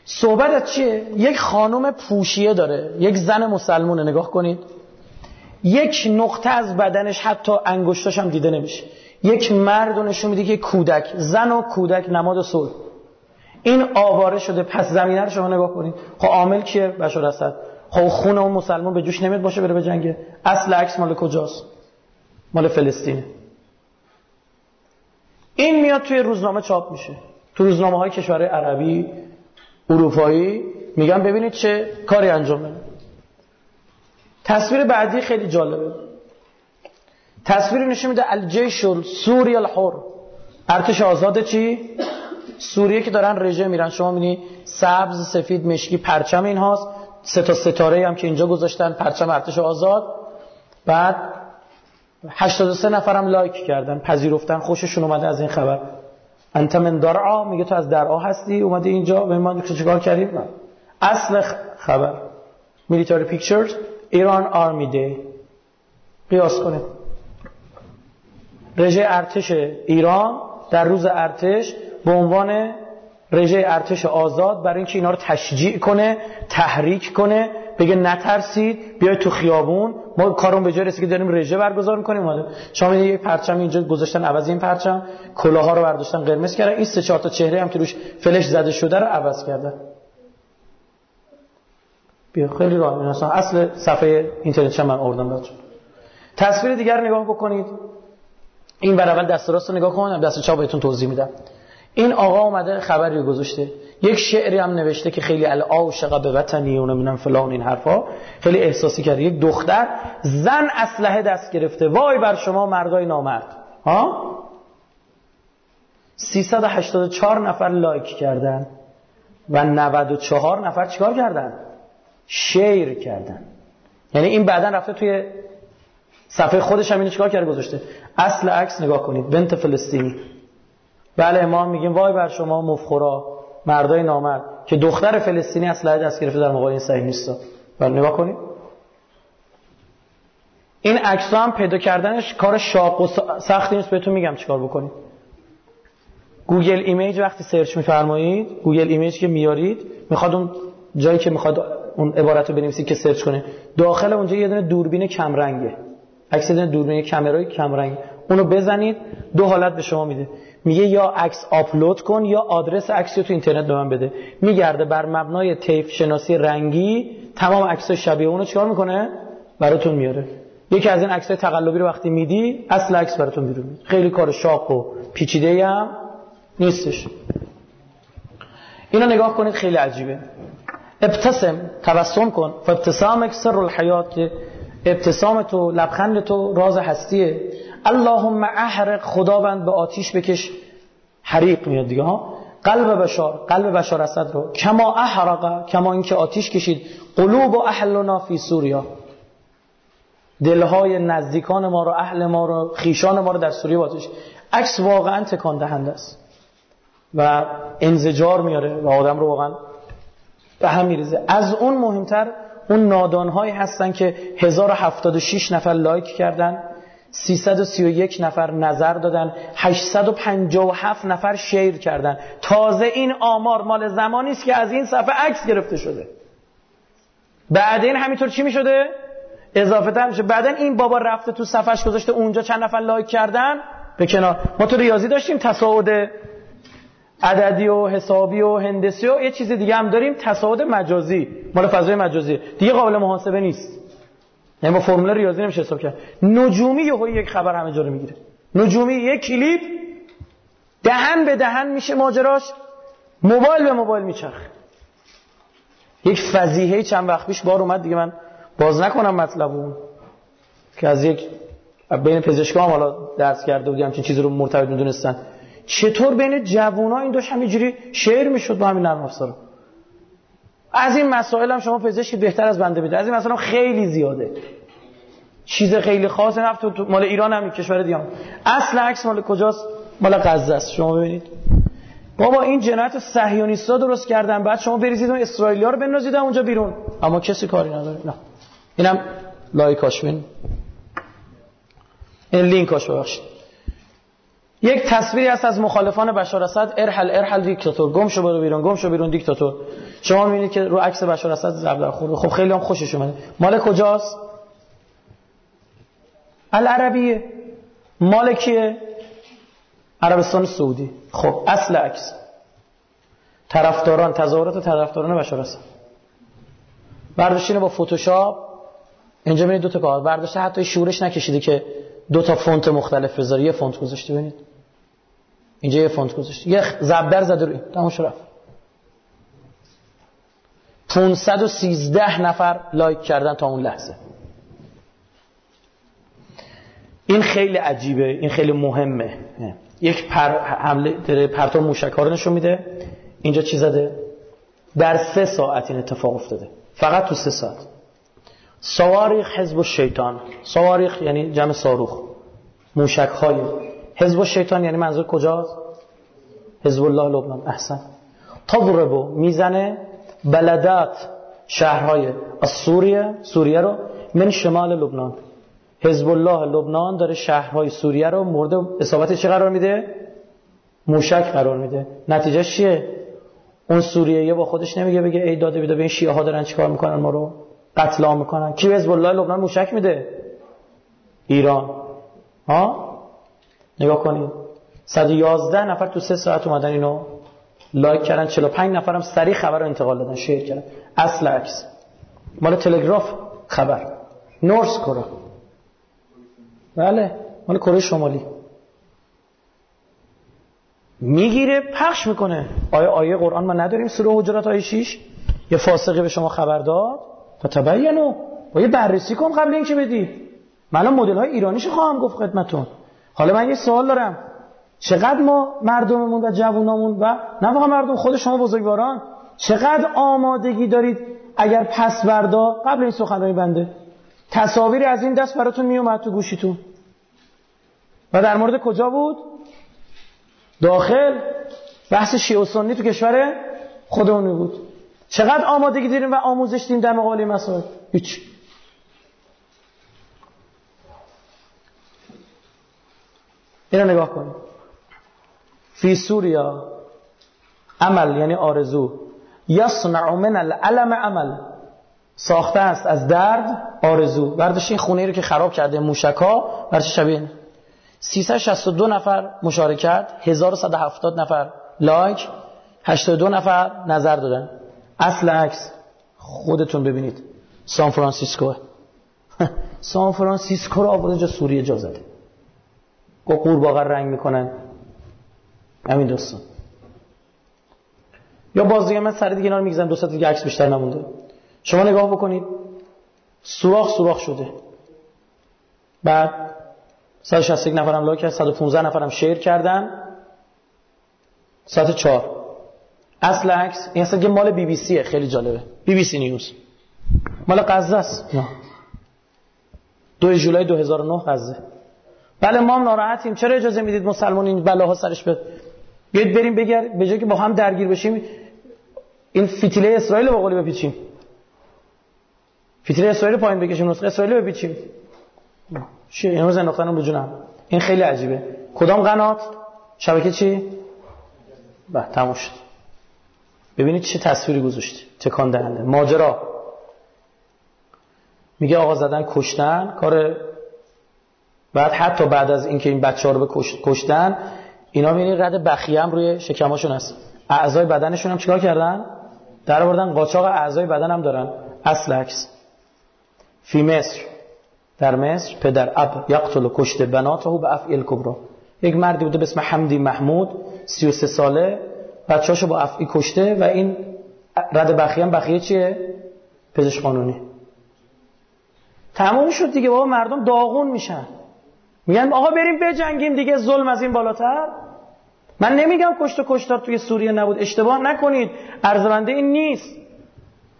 صحبت از چیه؟ یک خانم پوشیه داره یک زن مسلمونه نگاه کنید. یک نقطه از بدنش حتی انگشتاش هم دیده نمیشه. یک مرد نشون میده که کودک زن و کودک نماد صلح. این آواره شده پس زمینه رو شما نگاه کنید. خب عامل کیه؟ بشار اسد. خب خون اون مسلمان به جوش نمیاد باشه بره به جنگه اصل عکس مال کجاست؟ مال فلسطینه این میاد توی روزنامه چاپ میشه. تو روزنامه های کشور عربی اروپایی میگن ببینید چه کاری انجام بده تصویر بعدی خیلی جالبه. تصویر نشون میده الجیش سوری الحر. ارتش آزاد چی؟ سوریه که دارن رژه میرن. شما می‌بینی سبز سفید مشکی پرچم این هاست. سه تا ستاره هم که اینجا گذاشتن پرچم ارتش آزاد. بعد 83 نفرم لایک کردن پذیرفتن خوششون اومده از این خبر. انت من درعا میگه تو از درعا هستی اومده اینجا به ما چیکار کردیم اصل خبر. میلیتاری پیکچرز ایران آرمی دی. قیاس کنیم. رژه ارتش ایران در روز ارتش به عنوان رژه ارتش آزاد برای اینکه اینا رو تشجیع کنه تحریک کنه بگه نترسید بیاید تو خیابون. ما کارون به جای که داریم رژه برگزار می‌کنیم. اومده شما یه پرچم اینجا گذاشتن عوض این پرچم. کلاها رو برداشتن قرمز کردن. این سه چهار تا چهره هم که روش فلش زده شده رو عوض کردن. بیا خیلی راه اصل صفحه اینترنت من آوردم براتون تصویر دیگر نگاه بکنید. این بر اول دست راست نگاه کنم دست چپ بهتون توضیح میدم. این آقا اومده خبری گذاشته. یک شعری هم نوشته که خیلی العاشق به وطنی و نمی‌دونم فلان این حرفا. خیلی احساسی کرده. یک دختر زن اسلحه دست گرفته. وای بر شما مردای نامرد. ها؟ 384 نفر لایک کردن و 94 نفر چیکار کردن؟ شیر کردن. یعنی این بعدا رفته توی صفحه خودش هم اینو چیکار کرده؟ گذاشته. اصل عکس نگاه کنید. بنت فلسطینی. بله ما میگیم وای بر شما مفخورا مردای نامرد که دختر فلسطینی اسلحه دست گرفته در مقابل این صهیونیستا بله نگاه کنید. این عکس هم پیدا کردنش کار شاق و سختی نیست بهتون میگم چیکار بکنید. Google Image وقتی سرچ میفرمایید Google Image که میارید می‌خواد اون جایی که می‌خواد اون عبارت رو بنویسی که سرچ کنه داخل اونجا یه دونه دوربین کمرنگه. عکس دونه دوربین کامرای کمرنگ. اونو بزنید دو حالت به شما میده. میگه یا عکس آپلود کن یا آدرس عکسی تو اینترنت به من بده. میگرده بر مبنای طیف شناسی رنگی تمام عکس شبیه اونو چیکار می‌کنه؟ براتون میاره. یکی از این عکس تقلبی رو وقتی میدی اصل عکس براتون بیرون میاد خیلی کار شاق و پیچیده هم نیستش. اینو نگاه کنید خیلی عجیبه. ابتسم تبسم کن. فابتسامک سر الحیات. ابتسام تو لبخند تو راز هستیه. اللهم احرق خداوند به آتیش بکش حریق میاد دیگه ها قلب بشار قلب بشار اسد رو کما احرق کما اینکه آتیش کشید قلوب و اهلنا فی سوریا دلهای نزدیکان ما رو اهل ما رو خیشان ما رو در سوریه آتیش عکس واقعا تکان دهنده است و انزجار میاره و آدم رو واقعا به هم میریزه از اون مهمتر اون نادانهایی هستن که 1076 نفر لایک کردن 331 نفر نظر دادن. 857 نفر شیر کردن. تازه این آمار مال زمانی است که از این صفحه عکس گرفته شده. بعد این همینطور چی می شده؟ اضافه تر میشه. بعدا این بابا رفته تو صفحش گذاشته اونجا چند نفر لایک کردن؟ به کنار. ما تو ریاضی داشتیم تصاعد عددی و حسابی و هندسی و یه چیز دیگه هم داریم تصاعد مجازی. مال فضای مجازی دیگه قابل محاسبه نیست. یعنی با فرمول ریاضی نمیشه حساب کرد. نجومی یهو یک خبر همه جا رو می‌گیره. نجومی یک کلیپ دهن به دهن میشه ماجراش موبایل به موبایل میچرخ یک فضیحه چند وقت پیش بار اومد دیگه من باز نکنم مطلب اون. که از یک بین پزشکان حالا درس کرده بودیم چه چیزی رو مرتبط می‌دونستن. چطور بین جوونا این داشت همینجوری شعر می‌شد با همین نرم افزار از این مسائل هم شما پزشکی بهتر از بنده بده از این مسائل خیلی زیاده. چیز خیلی خاص نفت تو مال ایران هم کشور دیگه اصل عکس مال کجاست؟ مال غزه است. شما ببینید. بابا این جنایت صهیونیستا درست کردن. بعد شما بریزید اون اسرائیلیا رو بنازید اونجا بیرون. اما کسی کاری نداره. نه. اینم لایکاش ببین این لینکاش ببخشید. یک تصویری هست از مخالفان بشار اسد. ارحل ارحل دیکتاتور. گم شو برو بیرون گم شو بیرون دیکتاتور. شما می‌بینید که رو عکس بشار اسد ضرب خورده خب خیلی هم خوشش اومده. مال کجاست؟ العربیه. مال کیه؟ عربستان سعودی. خب اصل عکس. طرفداران تظاهرات طرفداران بشار اسد. برداشتینه با فتوشاپ. اینجا می‌بینید دو تا کار. برداشته حتی شورش نکشیده که دو تا فونت مختلف بذاره یه فونت گذاشته ببینید. اینجا یه فونت گذاشته یه ضربدر زده روی. تمام رفت. 513 نفر لایک کردن تا اون لحظه. این خیلی عجیبه. این خیلی مهمه. یک پر حمله داره پرتو موشک نشون میده. اینجا چی زده؟ در سه ساعت این اتفاق افتاده. فقط تو سه ساعت. سواریخ حزب الشیطان سواریخ یعنی جمع ساروخ موشک های حزب الشیطان یعنی منظور کجاست؟ حزب الله لبنان. احسن. تضربو می‌زنه بلدات شهرهای سوریه سوریه رو من شمال لبنان. حزب الله لبنان داره شهرهای سوریه رو مورد اصابت چه قرار میده؟ موشک قرار میده. نتیجه چیه؟ اون سوریه با خودش نمیگه بگه ای داده بیده به این شیعه ها دارن چیکار می‌کنن ما رو؟ قتل عام می‌کنن. کی حزب الله لبنان موشک میده؟ ایران. ها؟ نگاه کنید 111 نفر تو سه ساعت اومدن اینو لایک کردن. 45 نفرم سریع خبر رو انتقال دادن شیر کردن. اصل عکس. مال تلگراف خبر. نورس کره. بله مال کره شمالی. می‌گیره پخش می‌کنه. آیا آیه قرآن ما نداریم سوره حجرات آیه 6 یه فاسقه به شما خبر داد. فتبینو با یه بررسی کن قبل اینکه بدی من مدل های ایرانیش خواهم گفت خدمتون. حالا من یه سوال دارم. چقدر ما مردممون و جوونامون و نه فقط مردم خود شما بزرگواران چقدر آمادگی دارید اگر پس بردا قبل این سخنرانی بنده؟ تصاویری از این دست براتون میومد تو گوشیتون. و در مورد کجا بود؟ داخل. بحث شیعه و سنی تو کشور خودمونی بود. چقدر آمادگی داریم و آموزش دیم در مقابل مسائل؟ هیچ. اینو نگاه کنید في سوريا أمل یعنی آرزو. يصنع من الألم أمل. ساخته است از درد آرزو. برداشت این خونه رو که خراب کرده موشکا برداشت شبیه 362 نفر مشارکت 1170 نفر لایک 82 نفر نظر دادن. اصل عکس. خودتون ببینید. سان فرانسیسکو. <laughs> سان فرانسیسکو رو آورده جا سوریه جا زده. با قورباغه رنگ می‌کنن. همین دوستان یا باز دیگه من سر دیگه اینا رو می‌گذارم. دو دیگه عکس بیشتر نمونده. شما نگاه بکنید. سوراخ سوراخ شده. بعد 161 نفرم لایک کرد 115 نفرم share کردن. ساعت 4 اصل عکس این اصلا مال بی بی سیه خیلی جالبه. BBC News. مال غزه است. نه. دو جولای 2009 غزه. بله ما ناراحتیم. چرا اجازه می‌دید مسلمان این بلاها سرش بیاد بیاید بریم بگر به جای که با هم درگیر بشیم این فتیله اسرائیل رو قولی بپیچیم. فتیله اسرائیل پایین بکشیم نسخه اسرائیل بپیچیم. چیه اینو زنداختن رو این خیلی عجیبه. کدام قنات؟ شبکه چی؟ به تموم شد. ببینید چه تصویری گذاشته تکان دهنده. ماجرا. میگه آقا زدن کشتن. کار بعد حتی بعد از اینکه این بچه ها رو به کشتن اینا می‌بینید رد بخیه هم روی شکماشون هست. اعضای بدنشون هم چیکار کردن؟ در آوردن قاچاق اعضای بدن هم دارن. اصل عکس. فی مصر. در مصر پدر اب یقتل و کشت بناته به افعیل کبرا یک مردی بوده به اسم حمدی محمود 33 ساله. بچه‌اشو با افعی کشته و این رد بخیه هم بخیه چیه؟ پزشک قانونی تموم شد دیگه. بابا مردم داغون میشن. میگن آقا بریم بجنگیم دیگه ظلم از این بالاتر. من نمیگم کشت و کشتار توی سوریه نبود. اشتباه نکنید. ارزونده این نیست.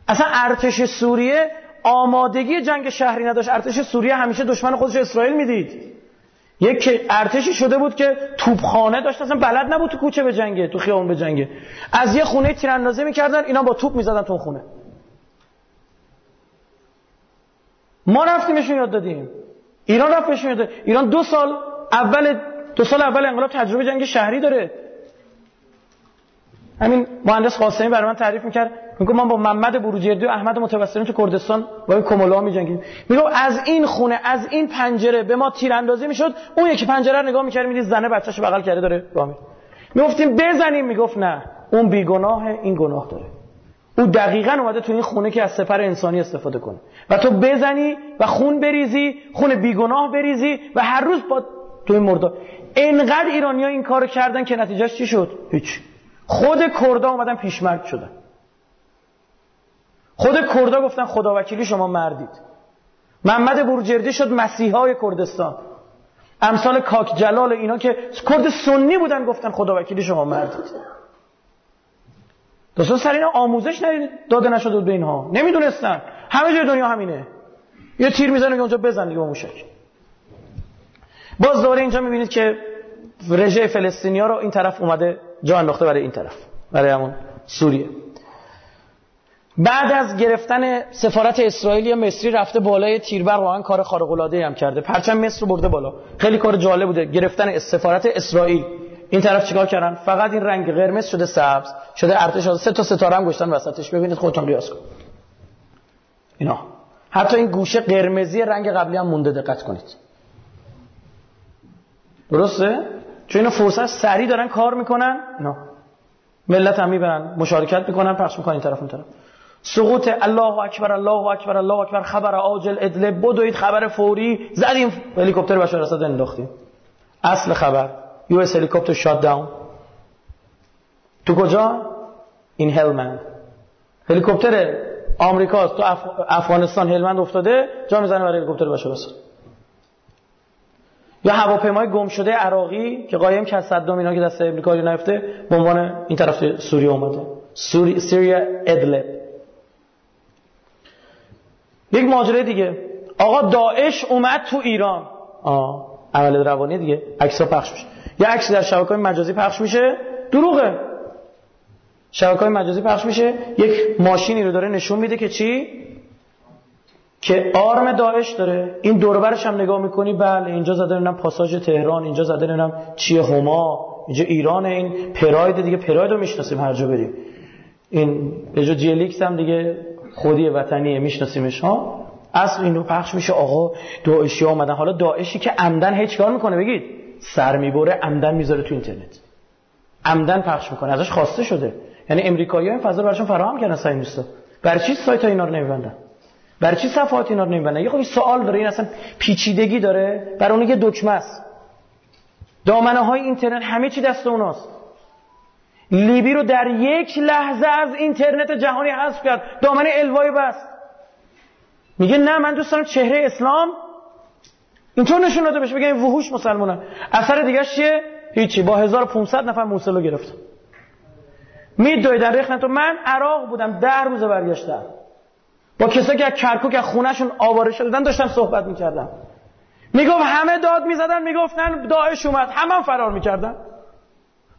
اصلا ارتش سوریه آمادگی جنگ شهری نداشت. ارتش سوریه همیشه دشمن خودش اسرائیل می‌دید. یک ارتشی شده بود که توپخانه داشت. اصلا بلد نبود تو کوچه به تو خیابون به از یه خونه تیراندازی می‌کردن اینا با توپ می‌زدن تو خونه. ما رفتیمشون یاد دادیم. ایران رفت بهشون یاد ایران دو سال اول دو سال اول انقلاب تجربه جنگ شهری داره. همین مهندس قاسمی برای من تعریف می‌کرد. میگه من با محمد بروجردی و احمد متوسلی تو کردستان با کمولا میجنگیم. میگه از این خونه از این پنجره به ما تیراندازی می‌شد. اون یکی پنجره رو نگاه می‌کرد می‌دید زنه بچه‌شو بغل کرده داره راه می‌گفتیم بزنیم. می‌گفت نه. اون بیگناه این گناه داره. او دقیقا اومده تو این خونه که از سفر انسانی استفاده کنه. و تو بزنی و خون بریزی خون بیگناه بریزی و هر روز با تو این مردا. انقدر ایرانیا این کارو کردن که نتیجهش چی شد؟ هیچ. خود کردا اومدن پیشمرد شدن. خود کردا گفتن خدا وکیلی شما مردید. محمد بورجردی شد مسیحای کردستان. امثال کاک جلال اینا که کرد سنی بودن گفتن خدا وکیلی شما مردید. دوستان سر اینا آموزش داده نشده به اینها. نمی‌دونستن. همه جای دنیا همینه. یه تیر می‌زنه که اونجا بزن دیگه موشک. باز دوره اینجا می‌بینید که رژه فلسطینیا رو این طرف اومده جا انداخته برای این طرف برای همون سوریه. بعد از گرفتن سفارت اسرائیل یا مصری رفته بالای تیربر واقعا کار خارق العاده هم کرده. پرچم مصر رو برده بالا. خیلی کار جالب بوده. گرفتن سفارت اسرائیل. این طرف چیکار کردن؟ فقط این رنگ قرمز شده سبز شده ارتش سه تا ستاره هم گشتن وسطش. ببینید خودتون قیاس کن. اینا. حتی این گوشه قرمزی رنگ قبلی هم مونده دقت کنید. درسته؟ چون اینا فرصت سریع دارن کار می‌کنن. نه ملت هم می‌برن مشارکت می‌کنن پخش می‌کنن این طرف اون طرف. سقوط الله اکبر الله اکبر الله اکبر خبر عاجل ادله بدوید خبر فوری. زدیم هلیکوپتر بشار اسد انداختیم. اصل خبر. US helicopter shot down تو کجا این هلمند هلیکوپتر آمریکا تو افغانستان هلمند افتاده جا می‌زنه برای هلیکوپتر بشار اسد یا هواپیمای گم شده عراقی که قایم که از صدام اینا که دست امریکایی نفته به عنوان این طرف سوریه اومده سوری سوریا ادلب یک ماجرای دیگه آقا داعش اومد تو ایران آه عمل روانی دیگه عکس‌ها پخش میشه یه عکس در شبکه‌های مجازی پخش میشه. دروغه. شبکه‌های مجازی پخش میشه. یک ماشینی رو داره نشون میده که چی؟ که آرم داعش داره. این دوربرش هم نگاه می‌کنی بله اینجا زده نمی‌دونم پاساژ تهران اینجا زده نمی‌دونم چیه هما اینجا ایران این پراید دیگه پراید رو می‌شناسیم هر جا بریم. این جا جیلیکس هم دیگه خودی وطنیه میشناسیمش ها؟ اصل این رو پخش میشه آقا داعشی آمدن حالا داعشی که عمدن هیچ کار می‌کنه بگید. سر می‌بره عمدن می‌ذاره تو اینترنت. عمدن پخش می‌کنه ازش خواسته شده. یعنی امریکایی این فضا براشون فراهم کردن سعی نیستا برای چی سایت ها اینا رو نمیبندن؟ برای چی صفحات اینا رو نمیبندن؟ یه خودی سوال داره این اصلا پیچیدگی داره. برای اون یه دکمه است. دامنه های اینترنت همه چی دست اوناست. لیبی رو در یک لحظه از اینترنت جهانی حذف کرد. دامنه الوای بست میگه نه من دوست دارم چهره اسلام اینطور نشون داده بگه این وحوش مسلمانن اثر دیگه چیه؟ هیچی. با 1500 نفر موصل رو گرفتم میدوی در رخنه تو. من عراق بودم ده روز برگشتم. با کسایی که از کرکوک از خونهشون آواره شدن داشتم صحبت می‌کردم. می‌گفت همه داد می‌زدن می‌گفتن داعش اومد. همه هم فرار می‌کردن.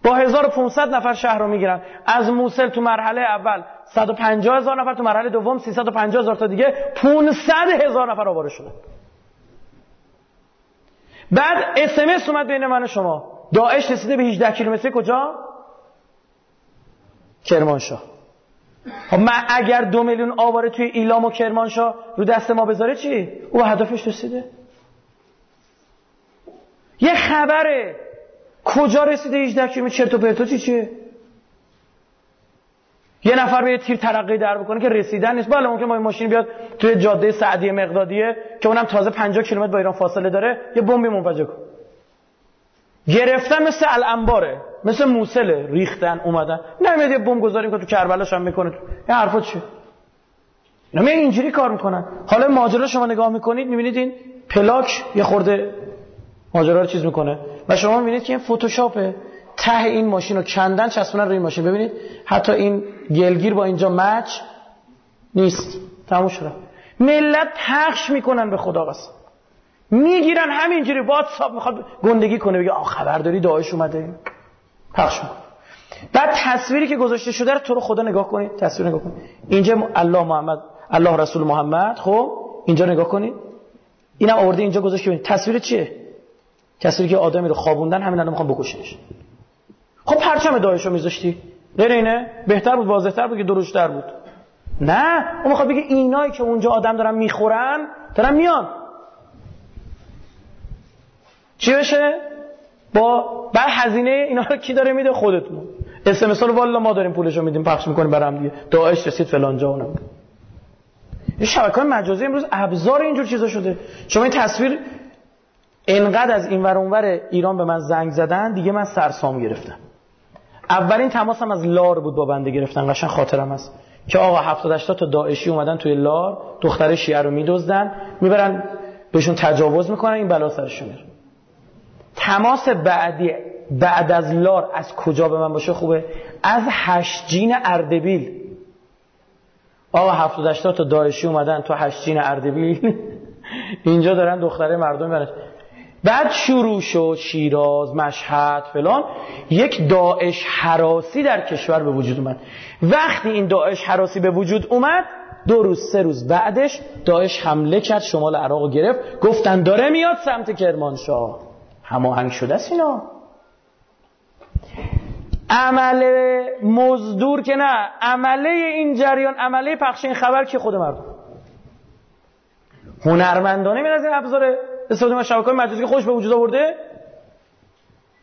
با 1500 نفر شهر رو می‌گیرن. از موسل تو مرحله اول 150 هزار نفر تو مرحله دوم 350 هزار تا دیگه 500 هزار نفر آواره شدن. بعد اسمس اومد بین من و شما. داعش رسیده به 18 کیلومتری. کجا؟ کرمانشاه. خب من اگر دو میلیون آواره توی ایلام و کرمانشاه رو دست ما بذاره چی؟ او هدفش رسیده. یه خبره. کجا رسیده 18 کیلومتر؟ چرت و پرتو چیه؟ یه نفر به یه تیر ترقی در بکنه که رسیدن نیست. بله ممکن ما ماشین بیاد توی جاده سعدی مقدادیه که اونم تازه 50 کیلومتر با ایران فاصله داره یه بمبی منفجر کن. گرفتن مثل الانباره مثل موسله ریختن اومدن. نمیاد یه بمب گذاری که تو کربلاش هم می‌کنه. این حرفا چیه؟ اینا اینجوری کار می‌کنن. حالا ماجرا شما نگاه می‌کنید می‌بینید این پلاک یه خورده ماجرا رو چیز می‌کنه. و شما می‌بینید که این فتوشاپه. ته این ماشین رو کندن چسبونن روی ماشین. ببینید حتی این گلگیر با اینجا مچ نیست. تموم شده. ملت پخش می‌کنن به خدا قسم می‌گیرن همینجوری. واتساپ می‌خواد گندگی کنه. بگه آخ خبرداری داعش اومده. پخش می‌کنه. بعد تصویری که گذاشته شده رو تو رو خدا نگاه کنید. تصویر نگاه کنید. اینجا الله محمد الله رسول محمد. خب اینجا نگاه کنید. اینم آورده اینجا گذاشته. تصویر چیه؟ تصویری که آدمی رو خوابوندن همین الان می‌خوام بکشنش. خب پرچم داعش رو میذاشتی غیر اینه بهتر بود واضحتر بود که دروشتر بود. نه اون می‌خواد بگه اینایی که اونجا آدم دارن می‌خورن دارن میان. چی بشه؟ با بعد هزینه اینا رو کی داره میده؟ خودتون. اس ام رو والا ما داریم پولشو میدیم پخش می‌کنیم برام دیگه. داعش رسید فلان جا اونم. این شبکه مجازی امروز ابزار اینجور چیزا شده. شما این تصویر انقدر از این ور ایران به من زنگ زدن دیگه من سرسام گرفتم. اولین تماسم از لار بود با بنده گرفتن قشنگ خاطرم هست که آقا 70 80 تا داعشی اومدن توی لار دختر شیعه رو میدزدن می‌برن بهشون تجاوز می‌کنن این بلا سرشون میره. تماس بعدی بعد از لار از کجا به من باشه خوبه؟ از هشتجین اردبیل. آقا 70 80 تا داعشی اومدن تو هشتجین اردبیل. <laughs> اینجا دارن دختره مردم می‌برن. بعد شروع شد شیراز مشهد فلان. یک داعش حراسی در کشور به وجود اومد. وقتی این داعش حراسی به وجود اومد دو روز سه روز بعدش داعش حمله کرد شمال عراق گرفت. گفتن داره میاد سمت کرمانشاه. هماهنگ شده است اینا. عمل مزدور که نه عمله این جریان عمله پخش این خبر که خود مردم. هنرمندانه این ابزار استفاده از شبکه‌های مجازی که خودش به وجود آورده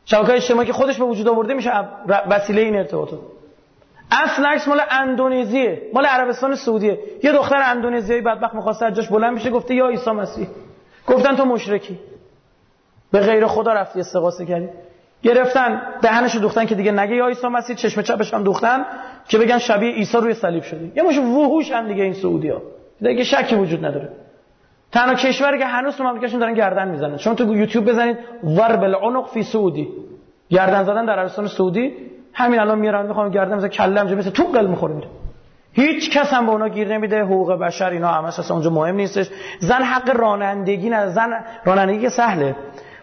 شبکه اجتماعی که خودش به وجود آورده میشه وسیله این ارتباطات اصل عکس مال اندونزیه مال عربستان سعودیه. یه دختر اندونزیایی بدبخت می‌خواسته از جاش بلند بشه گفته یا عیسی مسیح. گفتن تو مشرکی. به غیر خدا رفتی استغاثه کردی. گرفتن دهنشو دوختن که دیگه نگه یا عیسی مسیح چشم چپش هم دوختن که بگن شبیه عیسی روی صلیب شده یه مش وحوش هم دیگه این سعودیا دیگه شکی وجود نداره. تنها کشوری که هنوز تو مملکتشون دارن گردن می‌زنن. شما تو یوتیوب بزنید ضرب العنق فی سعودی گردن زدن در عربستان سعودی همین الان میارن می‌خوام گردن مثلا کلم مثل تو قل می‌خوره میره. هیچ کس هم به اونا گیر نمیده حقوق بشر اینا همش اصلا اونجا مهم نیستش. زن حق رانندگی نه زن رانندگی که سهله.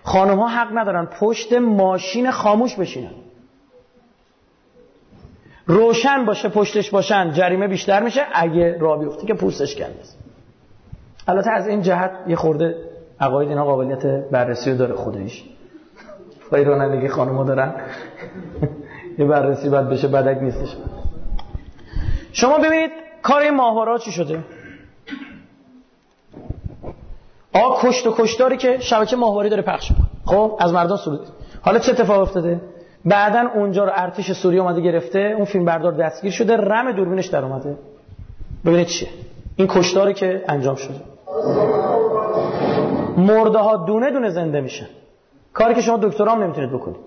خانم ها حق ندارن پشت ماشین خاموش بشینن. روشن باشه پشتش باشن جریمه بیشتر میشه اگه راه بیفته که پوستش کنده البته از این جهت یه خورده عقاید اینا قابلیت بررسی رو داره خودش. پای رانندگی خانم‌ها دارن. <laughs> یه بررسی باید بشه بدک نیستش. شما ببینید کار این ماهواره چی شده؟ آ کشت و کشتاری که شبکه ماهواره داره پخش می‌کنه. خب از مردم سرود حالا چه اتفاق افتاده؟ بعدا اونجا رو ارتش سوریه اومده گرفته اون فیلم بردار دستگیر شده رم دوربینش در اومده. ببینید چیه؟ این کشتاری که انجام شده. مرده ها دونه دونه زنده میشن. کاری که شما دکترام نمی‌تونید بکنید.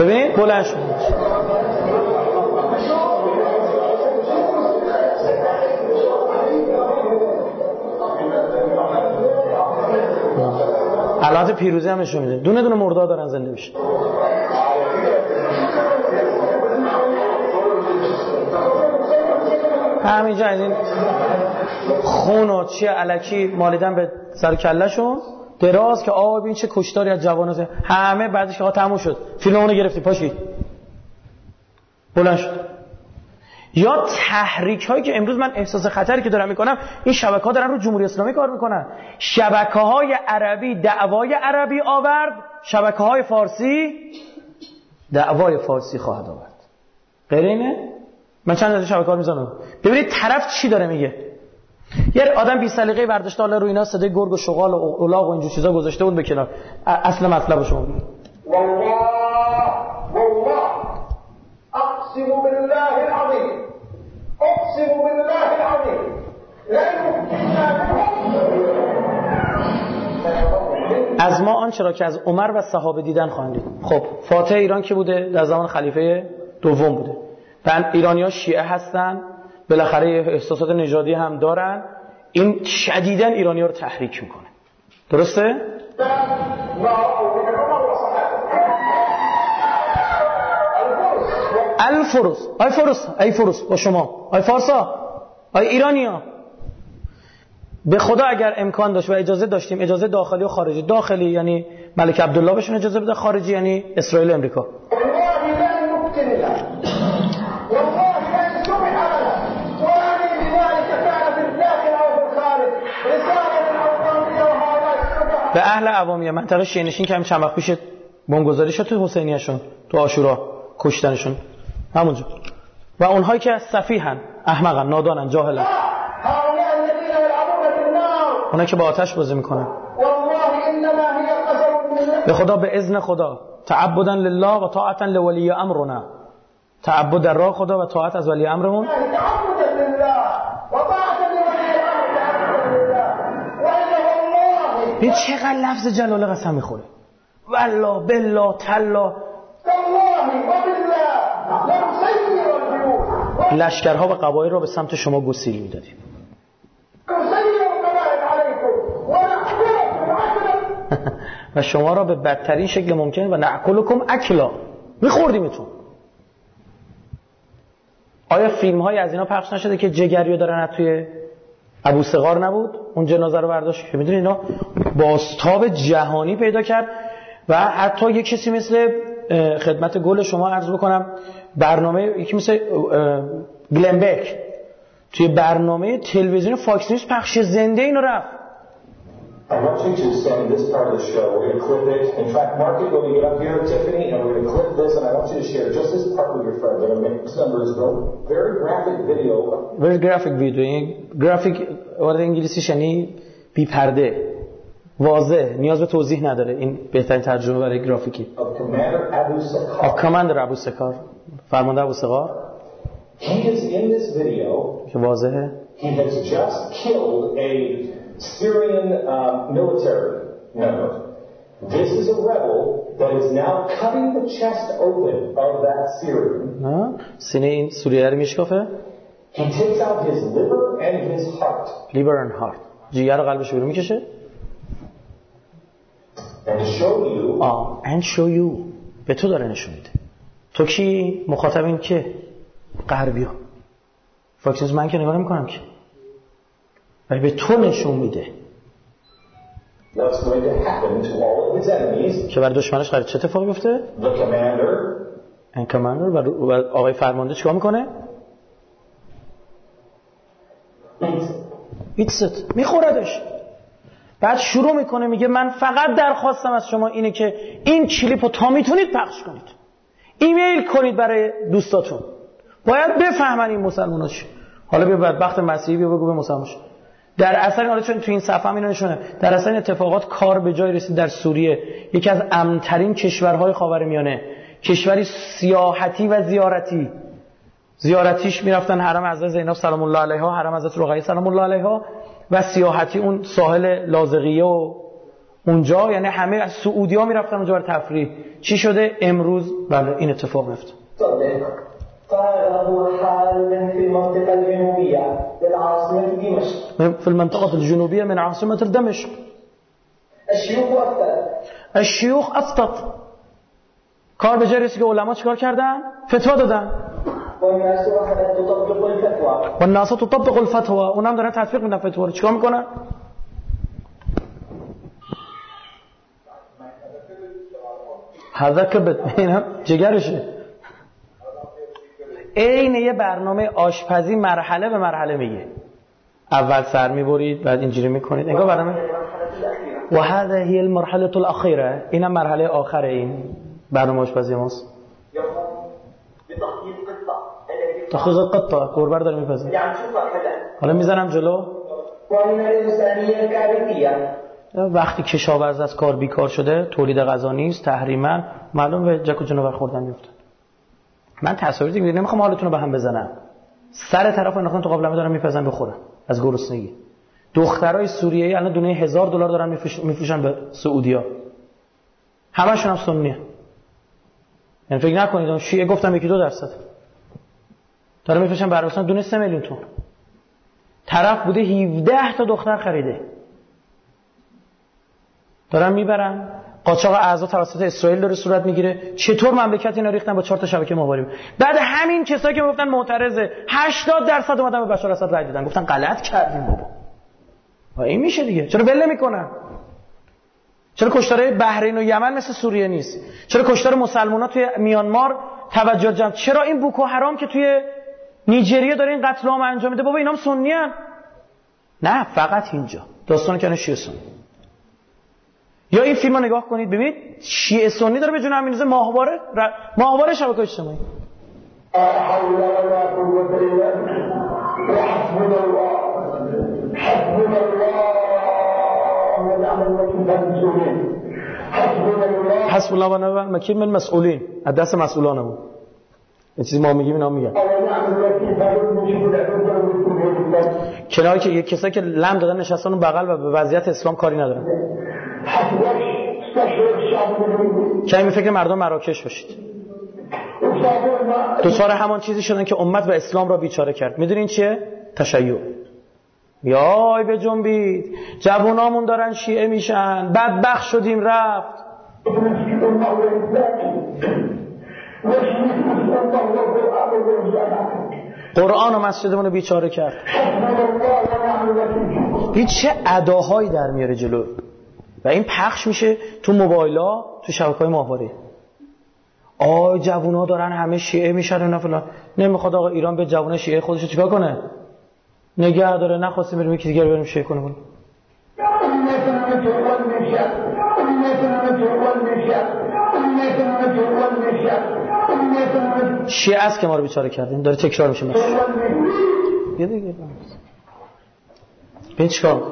ببینید بلند علامت پیروزی هم نشون میده. دونه دونه مرده دارن زنده میشن. همینجا این خون و چیه علکی مالیدن به سر کلشون دراز که آب این چه کشتاری از جوانات همه بعدش که تموم شد. فیلم اونو گرفتی پاشید بلند شد. یا تحریک هایی که امروز من احساس خطری که دارم می‌کنم این شبکه ها دارن رو جمهوری اسلامی کار می‌کنن. شبکه های عربی دعوای عربی آورد. شبکه های فارسی دعوای فارسی خواهد آورد. غیر اینه؟ من چند از شبکه ها می‌زنم. ببینید طرف چی داره میگه؟ یه آدم بی سلیقه برداشته حالا رو اینا صدای گرگ و شغال و اولاغ و اینجور چیزا گذاشته بود به کنار اصل مطلب شما والله والله. اقسم بالله العظیم. اقسم بالله العظیم. از ما آنچه را که از عمر و صحابه دیدن خواهیم خب فاتح ایران که بوده؟ در زمان خلیفه دوم بوده. ایرانی ها شیعه هستن. بالاخره احساسات نژادی هم دارن. این شدیدن ایرانی ها رو تحریک می‌کنه. درسته؟ الفروس آی فروس ای فروس با شما. آی فارسا. آی ایرانی ها به خدا اگر امکان داشت و اجازه داشتیم اجازه داخلی و خارجی. داخلی یعنی ملک عبدالله بهشون اجازه بده خارجی یعنی اسرائیل و امریکا. به اهل عوامی منطقه شیعه نشین که همین چند وقت پیش بمبگذاری شد تو حسینیشون تو آشورا کشتنشون. همونجا. و اونهایی که سفیهن احمقن نادانن جاهلن. اونایی که با آتش بازی می‌کنن. به خدا به اذن خدا. تعبدن لله و طاعتا لولی امرنا. تعبد در راه خدا و طاعت از ولی امرمون. این چقدر لفظ جلال قسم می‌خوره. والله بالله تلا. لشکرها و قبایل را به سمت شما گسیل می‌دادیم. <laughs> و شما را به بدترین شکل ممکن و نعکلکم اکلا. میخوردیمتون. آیا فیلم های از اینا پخش نشده که جگریو دارن توی ابو صقار نبود. اون جنازه رو برداشت. که می‌دونی اینا بازتاب جهانی پیدا کرد و حتی یک کسی مثل خدمت گل شما عرض بکنم برنامه یکی مثل گلن بک توی برنامه تلویزیون فاکس نیوز پخش زنده اینو رفت. I want you to stand this part of the show. We're going to clip it. In fact, Mark it when you get up here, Tiffany, and we're going to clip this, and I want you to share just this part with your friends. I'm going to make number is very graphic video. Very graphic video. این graphic وارد انگلیسیش یعنی بی پرده واضح نیاز به توضیح نداره این بهترین ترجمه برای گرافیکی of Commander Abu Sekar فرمانده ابو سقار He is in this video. که واضحه He has just killed a Syrian uh, military member. This is a rebel that is now cutting the chest open of that Syrian. سینه این سوریه رو میشکافه He takes out his liver and his heart. liver and heart جیگر قلبش رو می‌کشه And show you آه and show you به تو داره نشون میده تو کی مخاطبین که غربی ها من که نگاه نمی‌کنم که ولی به تو نشون میده. What's going to happen to all of his enemies. که برای دشمنش قرار چه اتفاقی commander. این کماندر و آقای فرمانده چیکار می‌کنه؟ ایتست میخوردش. بعد شروع می‌کنه میگه من فقط درخواستم از شما اینه که این کلیپ رو تا می‌تونید پخش کنید. ایمیل کنید برای دوستاتون. باید بفهمن این مسلمانا چی حالا بیا بدبخت مسیحی بیا بگو به مسلمان در اثر حالا چون تو این صفحه هم نشونه در اثر این اتفاقات کار به جای رسید در سوریه یکی از امنترین کشورهای خاورمیانه کشوری سیاحتی و زیارتی زیارتیش می‌رفتن حرم حضرت زینب سلام الله علیها حرم حضرت رقیه سلام الله علیها و سیاحتی اون ساحل لازقیه و اونجا یعنی همه از ها می‌رفتن اونجا برای تفریح چی شده امروز بله این اتفاق میفته في المنطقة العاصمة دمشق. في المنطقة الجنوبية من عاصمة دمشق. الشيوخ أفتت الشيوخ أفتت کار به جای رسید علما چیکار کردن؟ فتوا دادن. و الناس تطبق الفتوى. اونا هم دارن تطبیق میدن فتوا رو. چیکار میکنن هذا كبد هنا <laughs> جگرشه. عین یه برنامه آشپزی مرحله به مرحله میگه. اول سر می‌برید بعد اینجوری می‌کنید. انگار برنامه و هذا هي المرحله الاخيره اینم مرحله آخر این. برنامه آشپزی ماست. قطه گربه رو داره میپزه. حالا می‌زنم جلو. وقتی کشاورز از کار بیکار شده تولید غذا نیست تحریما معلوم به جک و جنوبر خوردن میفته من تصاویر دیگه نمی‌خوام حالتون رو به هم بزنم. سر طرف انداختن تو قابلمه دارن میپزن بخورن از گرسنگی. دخترای سوریه‌ای الان دونه هزار دلار دارن میفروش- میفروشن به سعودیا. همشون هم سنیه. یعنی فکر نکنید اون شیعه گفتم یکی دو درصد. داره میفروشن به عربستان دونه سه میلیون تومان. طرف بوده 17 تا دختر خریده. دارن می‌برن. قاچاق اعضا توسط اسرائیل داره صورت می‌گیره. چطور مملکت اینا ریختن؟ با چهار تا شبکه ماهواره بعد همین کسایی که گفتن معترضه 80 درصد اومدن به بشار اسد رای دادن. گفتن غلط کردیم بابا. و این میشه دیگه. چرا بله می‌کنن چرا کشتارهای بحرین و یمن مثل سوریه نیست؟ چرا کشتار مسلمان‌ها توی میانمار توجه جمع چرا این بوکو حرام که توی نیجریه داره این قتل عام انجام میده؟ بابا اینام سنی هن؟ نه فقط اینجا. داستان کنه شیعه سنی؟ یا این فیلم رو نگاه کنید ببینید شیعه سنی داره به جون هم می‌ریزه ماهواره ماهواره شبکه اجتماعی. حسب الله و نعم الوکیل. من مسئولین. از دست مسئولانمون. یه چیزی ما میگیم اینا میگن. کنار که یک کسایی که لم دادن نشستن اون بغل و به وضعیت اسلام کاری ندارن. کمی فکر مردم مراکش باشید. دوچار همان چیزی شدن که امت و اسلام را بیچاره کرد. می‌دونین چیه؟ تشیع. یای به جنبید. جوانامون دارن شیعه میشن. بدبخت شدیم رفت. قرآن و مسجدمون رو بیچاره کرد. این چه اداهایی در میاره جلو؟ و این پخش میشه تو موبایلا تو شبکه های ماهواره. آی جوونا دارن همه شیعه میشن و فلان. نمی‌خواد آقا ایران به جوونا شیعه خودش چیکار کنه؟ نگه داره نخواستیم بریم یکی دیگر بریم شیعه کنه شیعه است که ما رو بیچاره کردیم داره تکرار میشه یه دیگه. ببین چیکار.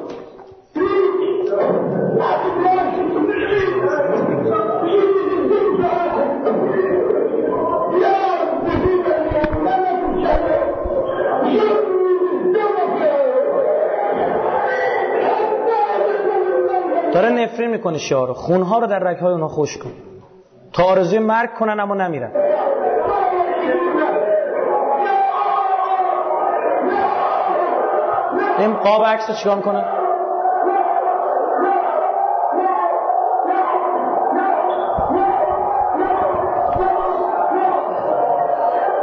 داره نفرین می‌کنه شیعه رو. خونها رو در رگهای اونها خوش کن تا آرزوی مرگ کنن اما نمیرن. این قاب عکس رو چیکار می‌کنه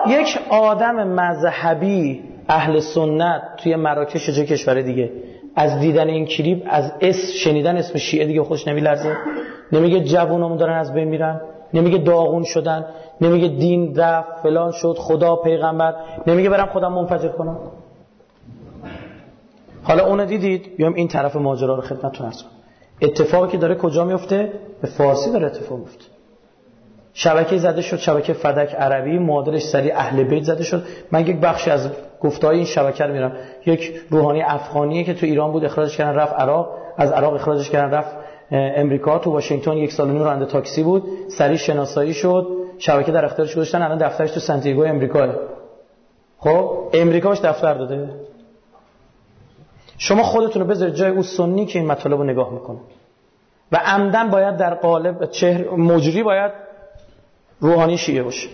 یک آدم مذهبی اهل سنت توی مراکش جای کشور دیگه. از دیدن این کلیپ از اس شنیدن اسم شیعه دیگه خوش نمیلرزه نمیگه جوونامون دارن از بین میرن. نمیگه داغون شدن نمیگه دین رفت فلان شد خدا پیغمبر. نمیگه برم خودم منفجر کنم. حالا اونو دیدید؟ بیام این طرف ماجرا رو خدمتتون عرض کنم. اتفاقی که داره کجا میفته؟ به فارسی داره اتفاق میفته. شبکه زده شد شبکه فدک عربی معادلش سری اهل بیت زده شد. من یک بخشی از گفتهای این شبکه رو میرم. یک روحانی افغانیه که تو ایران بود اخراجش کردن رفت عراق. از عراق اخراجش کردن رفت امریکا تو واشنگتن یک سال نور راننده تاکسی بود سری شناسایی شد شبکه در اختیارش گذاشتن الان دفترش تو سنتیگو امریکا خب امریکاش دفتر داده. شما خودتون رو بذارید جای اون سنی که این مطالب رو نگاه می‌کنه. و عمدن باید در قالب چهر مجری باید روحانی شیعه باشه.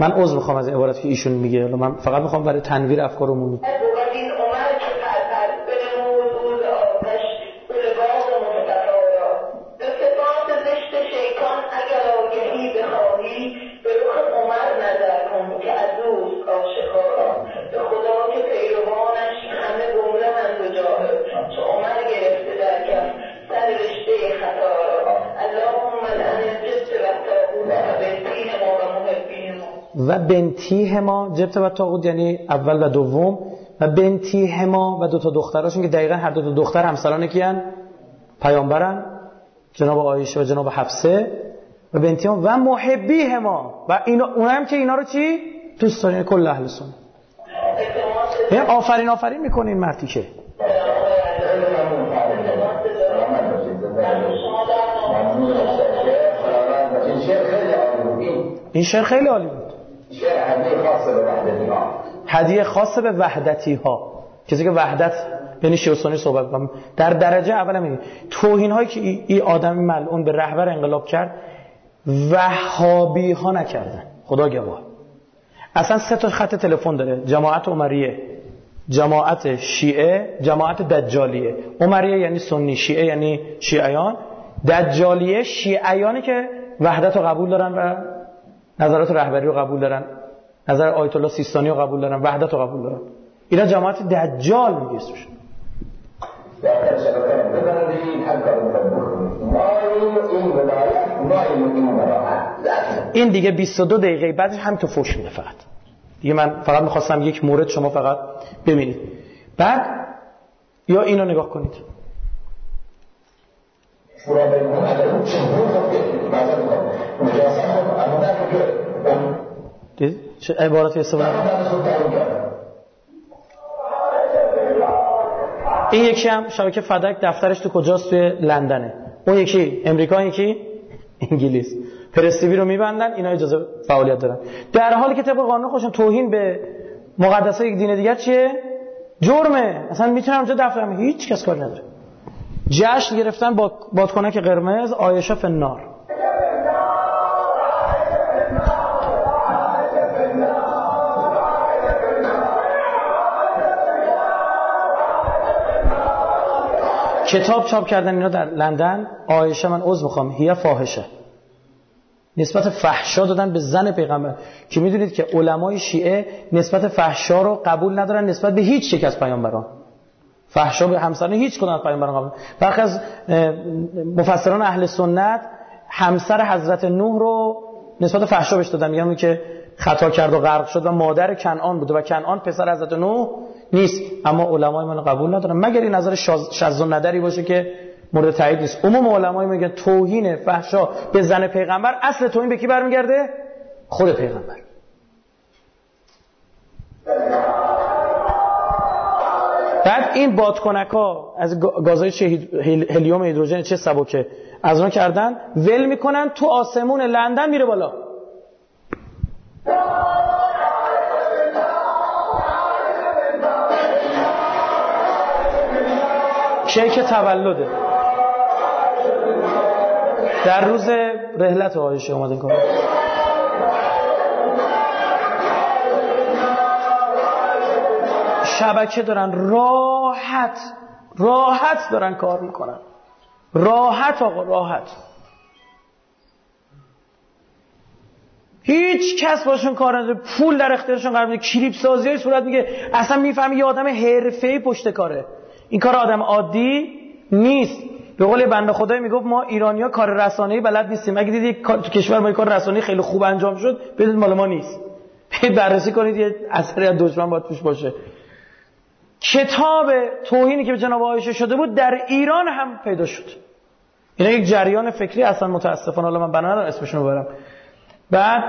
من عذر می‌خوام از عبارت که ایشون میگه. من فقط می‌خوام برای تنویر افکارمون بنتی هما جبت و تاقود یعنی اول و دوم. و بنتی هما و دو تا دختراشون که دقیقا هر دو تا دختر همسران کیان پیامبرن. جناب آیشه و جناب حفصه. و بنتی هما و محبی هما و اینا اون هم که اینا رو چی؟ دوست دارین کل اهل سنت. یعنی آفرین آفرین می‌کنین مردی که. این شعر خیلی عالی بود. هدیه خاص به وحدتی ها کسی که وحدت یعنی شیعه صحبت کنم در درجه اول میگه. توهین هایی که این آدم ملعون به رهبر انقلاب کرد وهابی ها نکردن. خدا گواه. اصلا سه تا خط تلفن داره. جماعت عمریه جماعت شیعه جماعت دجالیه. عمریه یعنی سنی شیعه یعنی شیعیان. دجالیه شیعیانی که وحدت رو قبول دارن و نظرات رهبری رو قبول دارن نظر آیت الله سیستانی رو قبول دارن وحدت رو قبول دارن. اینا جماعت دجال میگه اسمش. این دیگه 22 دقیقه بعدش هم تو فوش میده فقط. دیگه من فقط می‌خواستم یک مورد شما فقط ببینید. بعد یا اینو نگاه کنید. چه استفاده این یکی هم شبکه فدک دفترش تو کجاست؟ توی لندنه. اون یکی امریکا یکی انگلیس. پرستیوی رو میبندن اینا اجازه فعالیت دارن. در حالی که طبق قانون خودشون توهین به مقدسه یک دین دیگر چیه؟ جرمه. اصلا می‌تونم اونجا دفترم هیچ کس کار نداره. جشن گرفتن با بادکنک قرمز آیشه فنار کتاب چاپ کردن اینا در لندن آیشه من عضو می‌خوام هی فاحشه. نسبت فحشا دادن به زن پیغمبر. که می‌دونید که علمای شیعه نسبت فحشا رو قبول ندارن نسبت به هیچ یک از پیامبران. فحشا به همسران هیچ کدوم از پیامبران قبول برخی از مفسران اهل سنت همسر حضرت نوح رو نسبت فحشا بهش دادن. میگن که خطا کرد و غرق شد و مادر کنعان بوده و کنعان پسر حضرت نوح نیست. اما علمای من قبول ندارن. مگر این نظر شاذ ندری باشه که مورد تایید نیست. عموم علمای میگن توهین فحشا به زن پیغمبر اصل توهین به کی برمیگرده؟ خود پیغمبر. بعد این بادکنک ها از گازهای هلیوم هیدروژن چه سبکه از اون کردن ول می‌کنن تو آسمون لندن میره بالا. کیک تولده. در روز رحلت آیشه اومدن کنم شبکه دارن راحت راحت دارن کار می‌کنن. راحت آقا راحت. هیچ کس باشون کار نداره. پول در اختیارشون قرار میده. کلیپ سازی صورت میگه. اصلا می‌فهمی یه آدم حرفه‌ای پشت کاره. این کار آدم عادی نیست. به قول بنده خدای می‌گفت ما ایرانیا کار رسانه‌ای بلد نیستیم. اگه دیدید تو کشور ما کار رسانه‌ای خیلی خوب انجام شد بدید مال ما نیست. <laughs> بررسی کنید یه اثری از دشمن باید توش باشه. کتاب توهینی که به جناب عایشه شده بود در ایران هم پیدا شد. اینا یک جریان فکری اصلا متاسفانه. حالا من بنا اسمشون رو برم بعد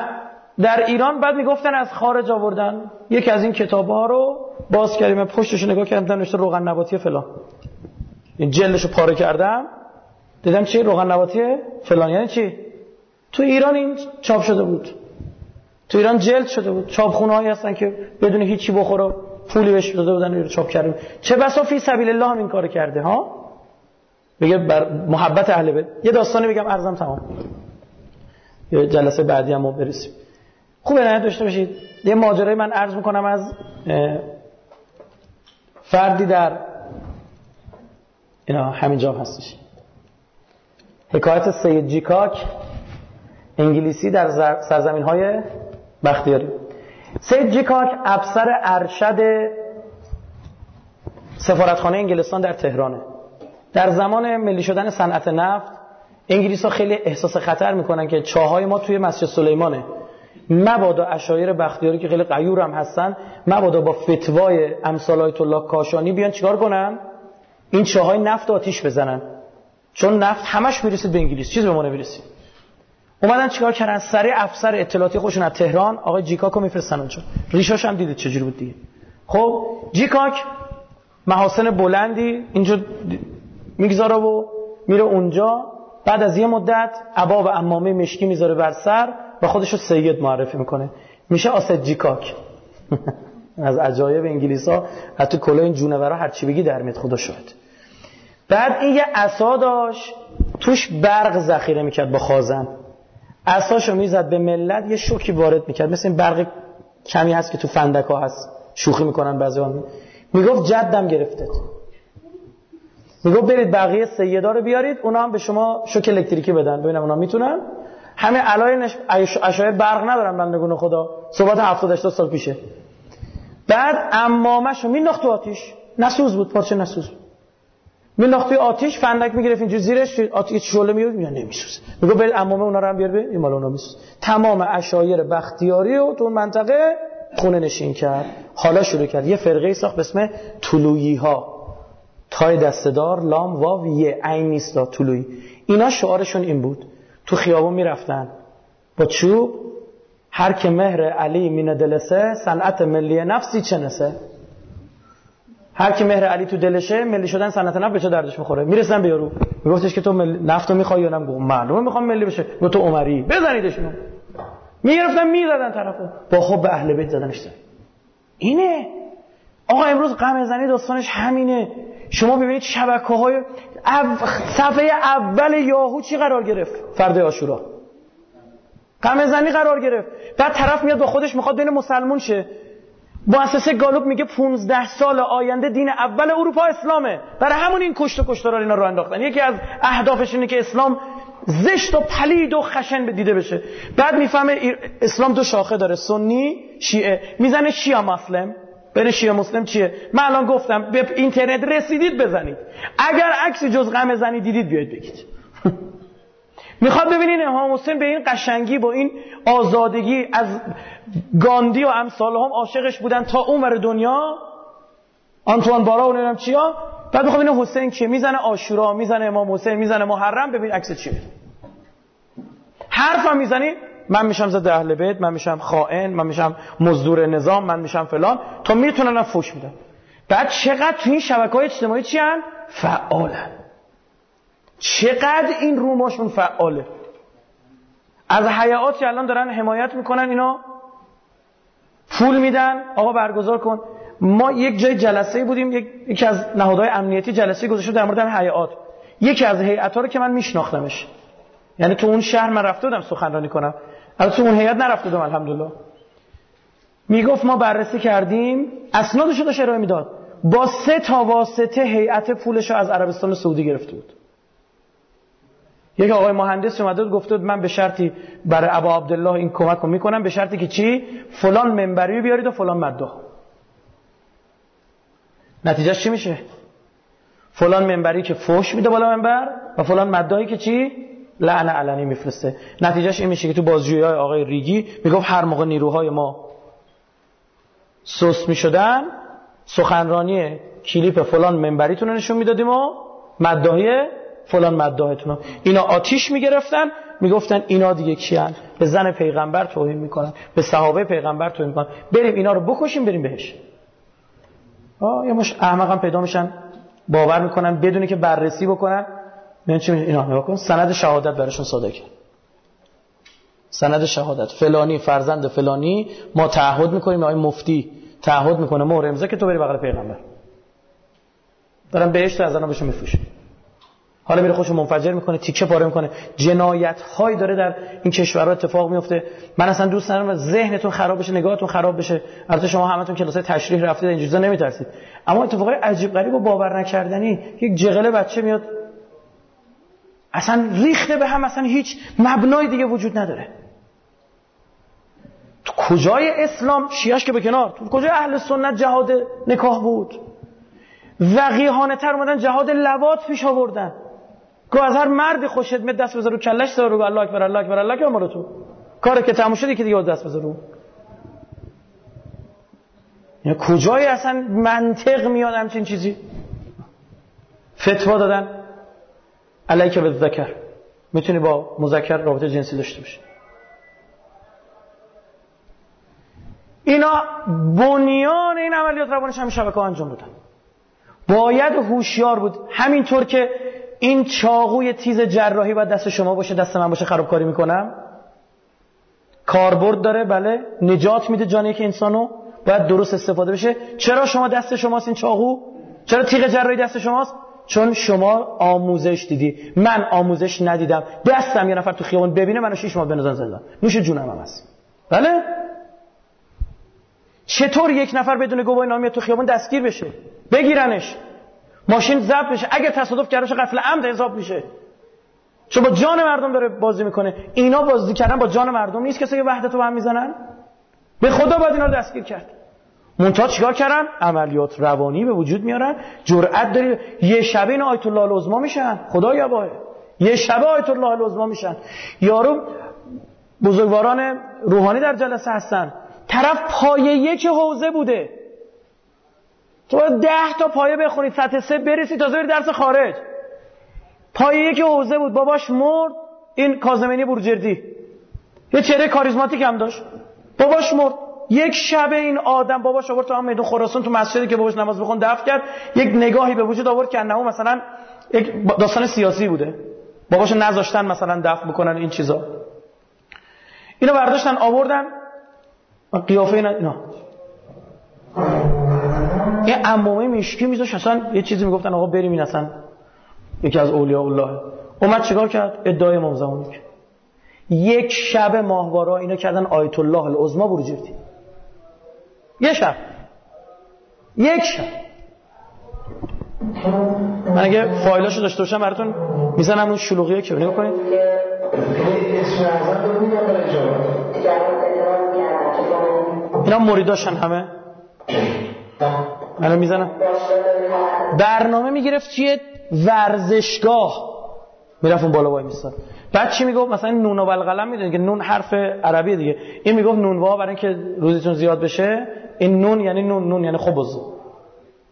در ایران بعد می‌گفتن از خارج آوردن. یکی از این کتاب ها رو باز کردیم پشتش نگاه کردم نوشته روغن نباتی فلان. این جلدش رو پاره کردم. دیدم چی؟ روغن نباتی فلان. یعنی چی؟ تو ایران این چاپ شده بود. تو ایران جلد شده بود. چاپخونه هایی هستن که بدون هیچی بخوره پولی بهش داده بودن رو چاپ کردیم چه بسا فی سبیل الله هم این کار کرده ها؟ بگه بر محبت اهل بیت. یه داستانی بگم ارزم تمام. یه جلسه بعدی هم برسیم. خوبه نه داشته باشید. یه ماجرای من عرض می‌کنم از فردی در اینا همینجا هستش. حکایت سید جیکاک انگلیسی در سرزمین های بختیاری. سید جیکاک افسر ارشد سفارتخانه انگلستان در تهرانه. در زمان ملی شدن صنعت نفت انگلیس ها خیلی احساس خطر می‌کنن که چاهای ما توی مسجد سلیمانه. مبادا اشایر بختیاری که خیلی قیور هم هستن مبادا با فتوای امثال آیت الله کاشانی بیان چیکار کنن؟ این چاهای نفت آتیش بزنن. چون نفت همش می‌رسید به انگلیس. چیز به ما نمی‌رسید. اومدن چیکار کردن؟ سری افسر اطلاعاتی خودشون از تهران. آقای جیکاکو میفرستن اونجا. ریشاش هم دیدید چجوری بود دیگه. خب جیکاک محاسن بلندی اینجا می‌گذاره و میره اونجا. بعد از یه مدت عبا و امامه مشکی می‌ذاره بر سر. و خودش رو سید معرفی می‌کنه. میشه آسد جیکاک. <laughs> از عجایب انگلیس ها حتی کلا این جونورا هر چی بگی در میاد خدا شد بعد این یه عصا داشت توش برق ذخیره می‌کرد با خازن. عصاشو می‌زد به ملت یه شوکی وارد می‌کرد. مثل این برق کمی هست که تو فندک ها هست. شوخی می‌کنن بعضی ها می‌گفت جدم گرفته. می‌گفت برید بقیه سیدا رو بیارید اونا هم به شما شوک الکتریکی بدن. ببینم اونا می‌تونن؟ همه علای اشعه برق ندارن بندگون خدا. صحبت 70 80 سال پیشه. بعد امامش رو مینداخت تو آتیش. نسوز بود پارچه نسوز. بود مینداخت توی آتیش فندک می‌گرفت اینجوری زیرش آتیش شعله میاد یا نمیسوزه میگه برید امامه اونا رو هم بیار این مال اونا میسوزه تمام اشایر بختیاری و تو منطقه خونه نشین کرد. حالا شروع کرد. یه فرقه ساخت به اسم طلویی ها تای دستدار لام واو یه عین نیستا طلویی اینا شعارشون این بود. تو خیابون می‌رفتن. با چوب هر که مهر علی مینه دلسه صنعت ملی نفسی چنسه؟ هر کی مهر علی تو دلشه ملی شدن صنعت نفت به چه دردش می‌خوره؟ می‌رسن به یارو. میگفتش که تو مل... نفتو می‌خوای یا نه؟ معلومه می‌خوام ملی بشه. گفت تو عمری. بزنیدشون. می‌گرفتن می‌زدن طرفو. با خب به اهل بیت زدنش زد. اینه. آقا امروز غم زنی داستانش همینه. شما ببینید شبکه های. صفحه اول یاهو چی قرار گرفت؟ فرده آشورا. غم زنی قرار گرفت. بعد طرف میاد با خودش می‌خواد بین مسلمون شه. مؤسسه گالوب میگه 15 سال آینده دین اول اروپا اسلامه. برای همون این کشت و کشتار اینا رو انداختن. یکی از اهدافش اینه که اسلام زشت و پلید و خشن به دیده بشه. بعد می‌فهمه اسلام دو شاخه داره. سنی شیعه. می‌زنه شیعه مسلم. بین شیعه مسلم چیه؟ من الان گفتم به اینترنت رسیدید بزنید. اگر عکسی جز غم زنی دیدید بیاید بگید. <laughs> می‌خواد ببینین امام حسین به این قشنگی با این آزادگی از گاندی و امثال هم عاشقش بودن تا اون ور دنیا؟ آنتوان بارا و نمی‌دونم چیا؟ بعد می‌خوام این حسین که می‌زنه آشورا می‌زنه امام حسین می‌زنه محرم ببین عکس چیه. حرفم می‌زنی؟ من میشم زده اهل بیت من میشم خائن من میشم مزدور نظام من میشم فلان. تا می‌تونن فوش میدن. بعد چقدر تو این شبکه های اجتماعی چی هن؟ فعالن. چقدر این روماشون فعاله؟ از حیات که الان دارن حمایت می‌کنن اینا پول میدن. آقا برگزار کن. ما یک جای جلسه بودیم یک... یکی از نهادهای امنیتی جلسه گذاشته در مورد حیات. یکی از هیئت‌ها رو که من میشناختمش. یعنی تو اون شهر من رفته بودم سخنرانی کنم. البته اون هیئت نرفته بودم الحمدلله. می‌گفت ما بررسی کردیم اسنادش رو داشت می‌داد. با سه تا واسطه هیئت پولش رو از عربستان سعودی گرفته بود. یک آقای مهندس اومده بود گفته من به شرطی برای ابا عبدالله این کمک رو می‌کنم به شرطی که چی؟ فلان منبری بیارید و فلان مده نتیجهش چی میشه؟ فلان منبری که فوش میده بالا منبر و فلان مدهایی که چی؟ لعن علنی میفرسته. نتیجهش این میشه که تو بازجویی های آقای ریگی می‌گفت هر موقع نیروهای ما سست می‌شدن سخنرانی کلیپ فلان منبریتون رو نشون می‌دادیم و مداهی فلان مداهتون اینا آتیش می‌گرفتن می‌گفتن اینا دیگه کیان؟ به زن پیغمبر توهین می‌کنن به صحابه پیغمبر توهین می‌کنن. بریم اینا رو بکشیم بریم بهش. آه یه مش احمق هم پیدا میشن باور می‌کنن بدونی که بررسی بکنن. ببین چی اینا نگاه کن. سند شهادت براشون صادق. کرد سند شهادت. فلانی فرزند فلانی ما تعهد می‌کنیم آقای مفتی تعهد می‌کنه. مهر امضا که تو بری بغل پیغمبر. دارن بهشت از الان بهشون میفروشه حالا میره خودشو منفجر می‌کنه تیکه پاره می‌کنه. جنایت هایی داره در این کشورها اتفاق میفته من اصلا دوست ندارم ذهنتون خراب بشه نگاهتون خراب بشه. البته شما همتون کلاس تشریح رفتید این چیزا نمیترسید. اما اتفاقای عجیب غریب و باور نکردنی یک جغله بچه میاد. اصلا ریخته به هم اصلا هیچ مبنای دیگه وجود نداره. تو کجای اسلام؟ شیعش که به کنار. تو کجای اهل سنت جهاد نکاح بود؟ وقیهانه تر اومدن جهاد لوات پیش آوردن. که از هر مرد خوش خدمت دست بذار رو کلش دار رو. الله اکبر الله اکبر الله که تو. کاری که تموم شده که دیگه دست بذار رو. کجای اصلا منطق میاد همچین چیزی؟ فتوا دادن. علیک به ذکر. می‌تونی با مذکر رابطه جنسی داشته باشی. اینا بنیان این عملیات روانش همین شبکه انجام بدن باید هوشیار بود. همینطور که این چاقوی تیز جراحی باید دست شما باشه دست من باشه خرابکاری می‌کنم. کاربرد داره بله. نجات میده جان یک انسانو. باید درست استفاده بشه. چرا شما دست شماست این چاقو؟ چرا تیغ جراحی دست شماست؟ چون شما آموزش دیدی. من آموزش ندیدم. دستم یه نفر تو خیابون ببینه منو شیش ماه بنزن زدن نوش جونم هم هست. بله؟ چطور یک نفر بدون گواه نامی تو خیابون دستگیر بشه؟ بگیرنش. ماشین ضبط بشه. اگه تصادف کرده قفل عمد حساب میشه. چون با جان مردم داره بازی می‌کنه. اینا بازی کردن با جان مردم نیست. کسی که وحدت رو هم می‌زنن؟ به خدا باید اینا رو دستگیر کرد. منتها چیکار کردن؟ عملیات روانی به وجود میارن. جرأت داری یه شبه این آیت الله العظما میشن. خدا یباه یه شبه آیت الله العظما میشن. یارو بزرگواران روحانی در جلسه هستن. طرف پایه یک حوزه بوده. تو ده تا پایه بخونید سطح سه برسی تازه بری درس خارج. پایه یک حوزه بود. باباش مرد. این کازمینی بورجردی. یه چهره کاریزماتیک هم داشت. باباش مرد. یک شب این آدم باباش آورد تو هم میدون خراسان تو مسجدی که باباش نماز بخون دفت کرد. یک نگاهی به وجود آورد که انه مثلا یک داستان سیاسی بوده. باباشو نذاشتن مثلا دفن بکنن این چیزا. اینو برداشتن آوردن. قیافه اینا, اینا. یه عمومه میشکی میذاش اصلا یه چیزی می‌گفتن آقا بریم این اصلا یکی از اولیاء الله. اومد چیکار کرد؟ ادعای امام زمانی یک شب ماهوارا اینا کردن آیت الله العظما بروجردی یه شب. یک شب. من اگه فایلاشو داشته باشم براتون می‌زنم اون شلوغیه که نگاه کنید. اینا مریداشن همه. من می‌زنم. برنامه می‌گرفت چیه ورزشگاه. می‌رفت اون بالا وای میستاد بعد چی می‌گفت؟ مثلا نون و بالقلم می‌دونید که نون حرف عربی دیگه. این می‌گفت نون برای اینکه روزیتون زیاد بشه این نون یعنی نون نون یعنی خبز.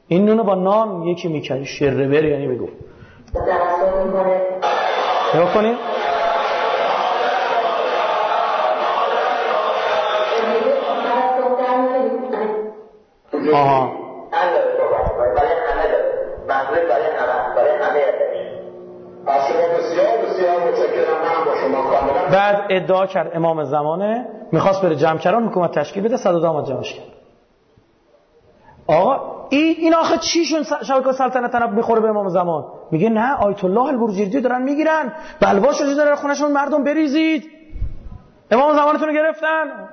این نون با نان یکی می‌کردی شره بر یعنی می‌گفت نگاه کنید آها. بعد ادعا کرد امام زمانه می‌خواست بره جمع کردن حکومت تشکیل بده صداد آمد جمعش کرد. آقا این این آخه چیشون شبکه سلطنت طرف می‌خوره به امام زمان؟ میگه نه آیت الله البرجردی دارن می‌گیرن. بلواش رو داره؟ خونشون مردم بریزید. امام زمانتون رو گرفتن.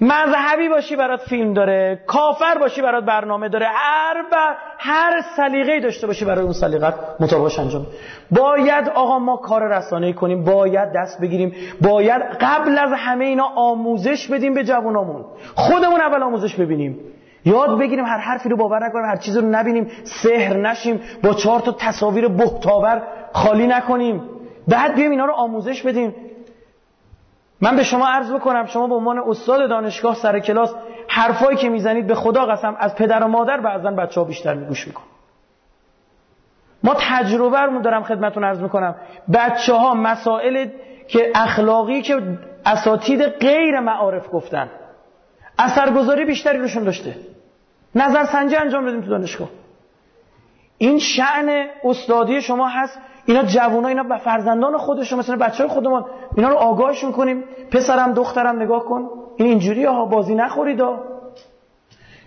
مذهبی باشی برات فیلم داره کافر باشی برات برنامه داره هر بر... هر سلیقه‌ای داشته باشی برای اون سلیقت مطابقش انجام باید آقا ما کار رسانه‌ای کنیم باید دست بگیریم باید قبل از همه اینا آموزش بدیم به جوانامون. خودمون اول آموزش ببینیم. یاد بگیریم هر حرفی رو باور نکنیم هر چیزی رو نبینیم سحر نشیم با چهار تا تصاویر بهتاور خالی نکنیم. بعد بیایم اینا رو آموزش بدیم. من به شما عرض بکنم شما به عنوان استاد دانشگاه سر کلاس حرفایی که می‌زنید به خدا قسم از پدر و مادر بعضا بچه ها بیشتر میگوش میکن ما تجربه رو دارم خدمتون عرض می‌کنم. بچه ها مسائل که اخلاقی که اساتید غیر معارف گفتن اثرگذاری بیشتری روشون داشته. نظر سنجی انجام بدیم تو دانشگاه. این شعن استادی شما هست اینا جوونا اینا به فرزندان خودشون مثلا بچه های خودمون اینا رو آگاهشون کنیم. پسرم دخترم نگاه کن. این اینجوری ها بازی نخورید ها.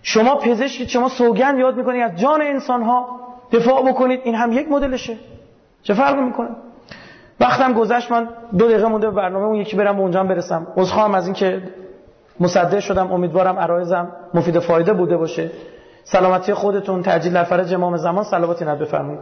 شما پزشک شما سوگند یاد می‌کنید از جان انسان ها دفاع بکنید. این هم یک مدلشه. چه فرق می‌کنه؟ وقتم گذشت من دو دقیقه مونده به برنامه اون یکی برم اونجا برسم. عذرخواهم از اینکه مصدق شدم. امیدوارم عرایزم مفید فایده بوده باشه. سلامتی خودتون. تعجیل در فرج امام زمان. صلواتی بفرمایید.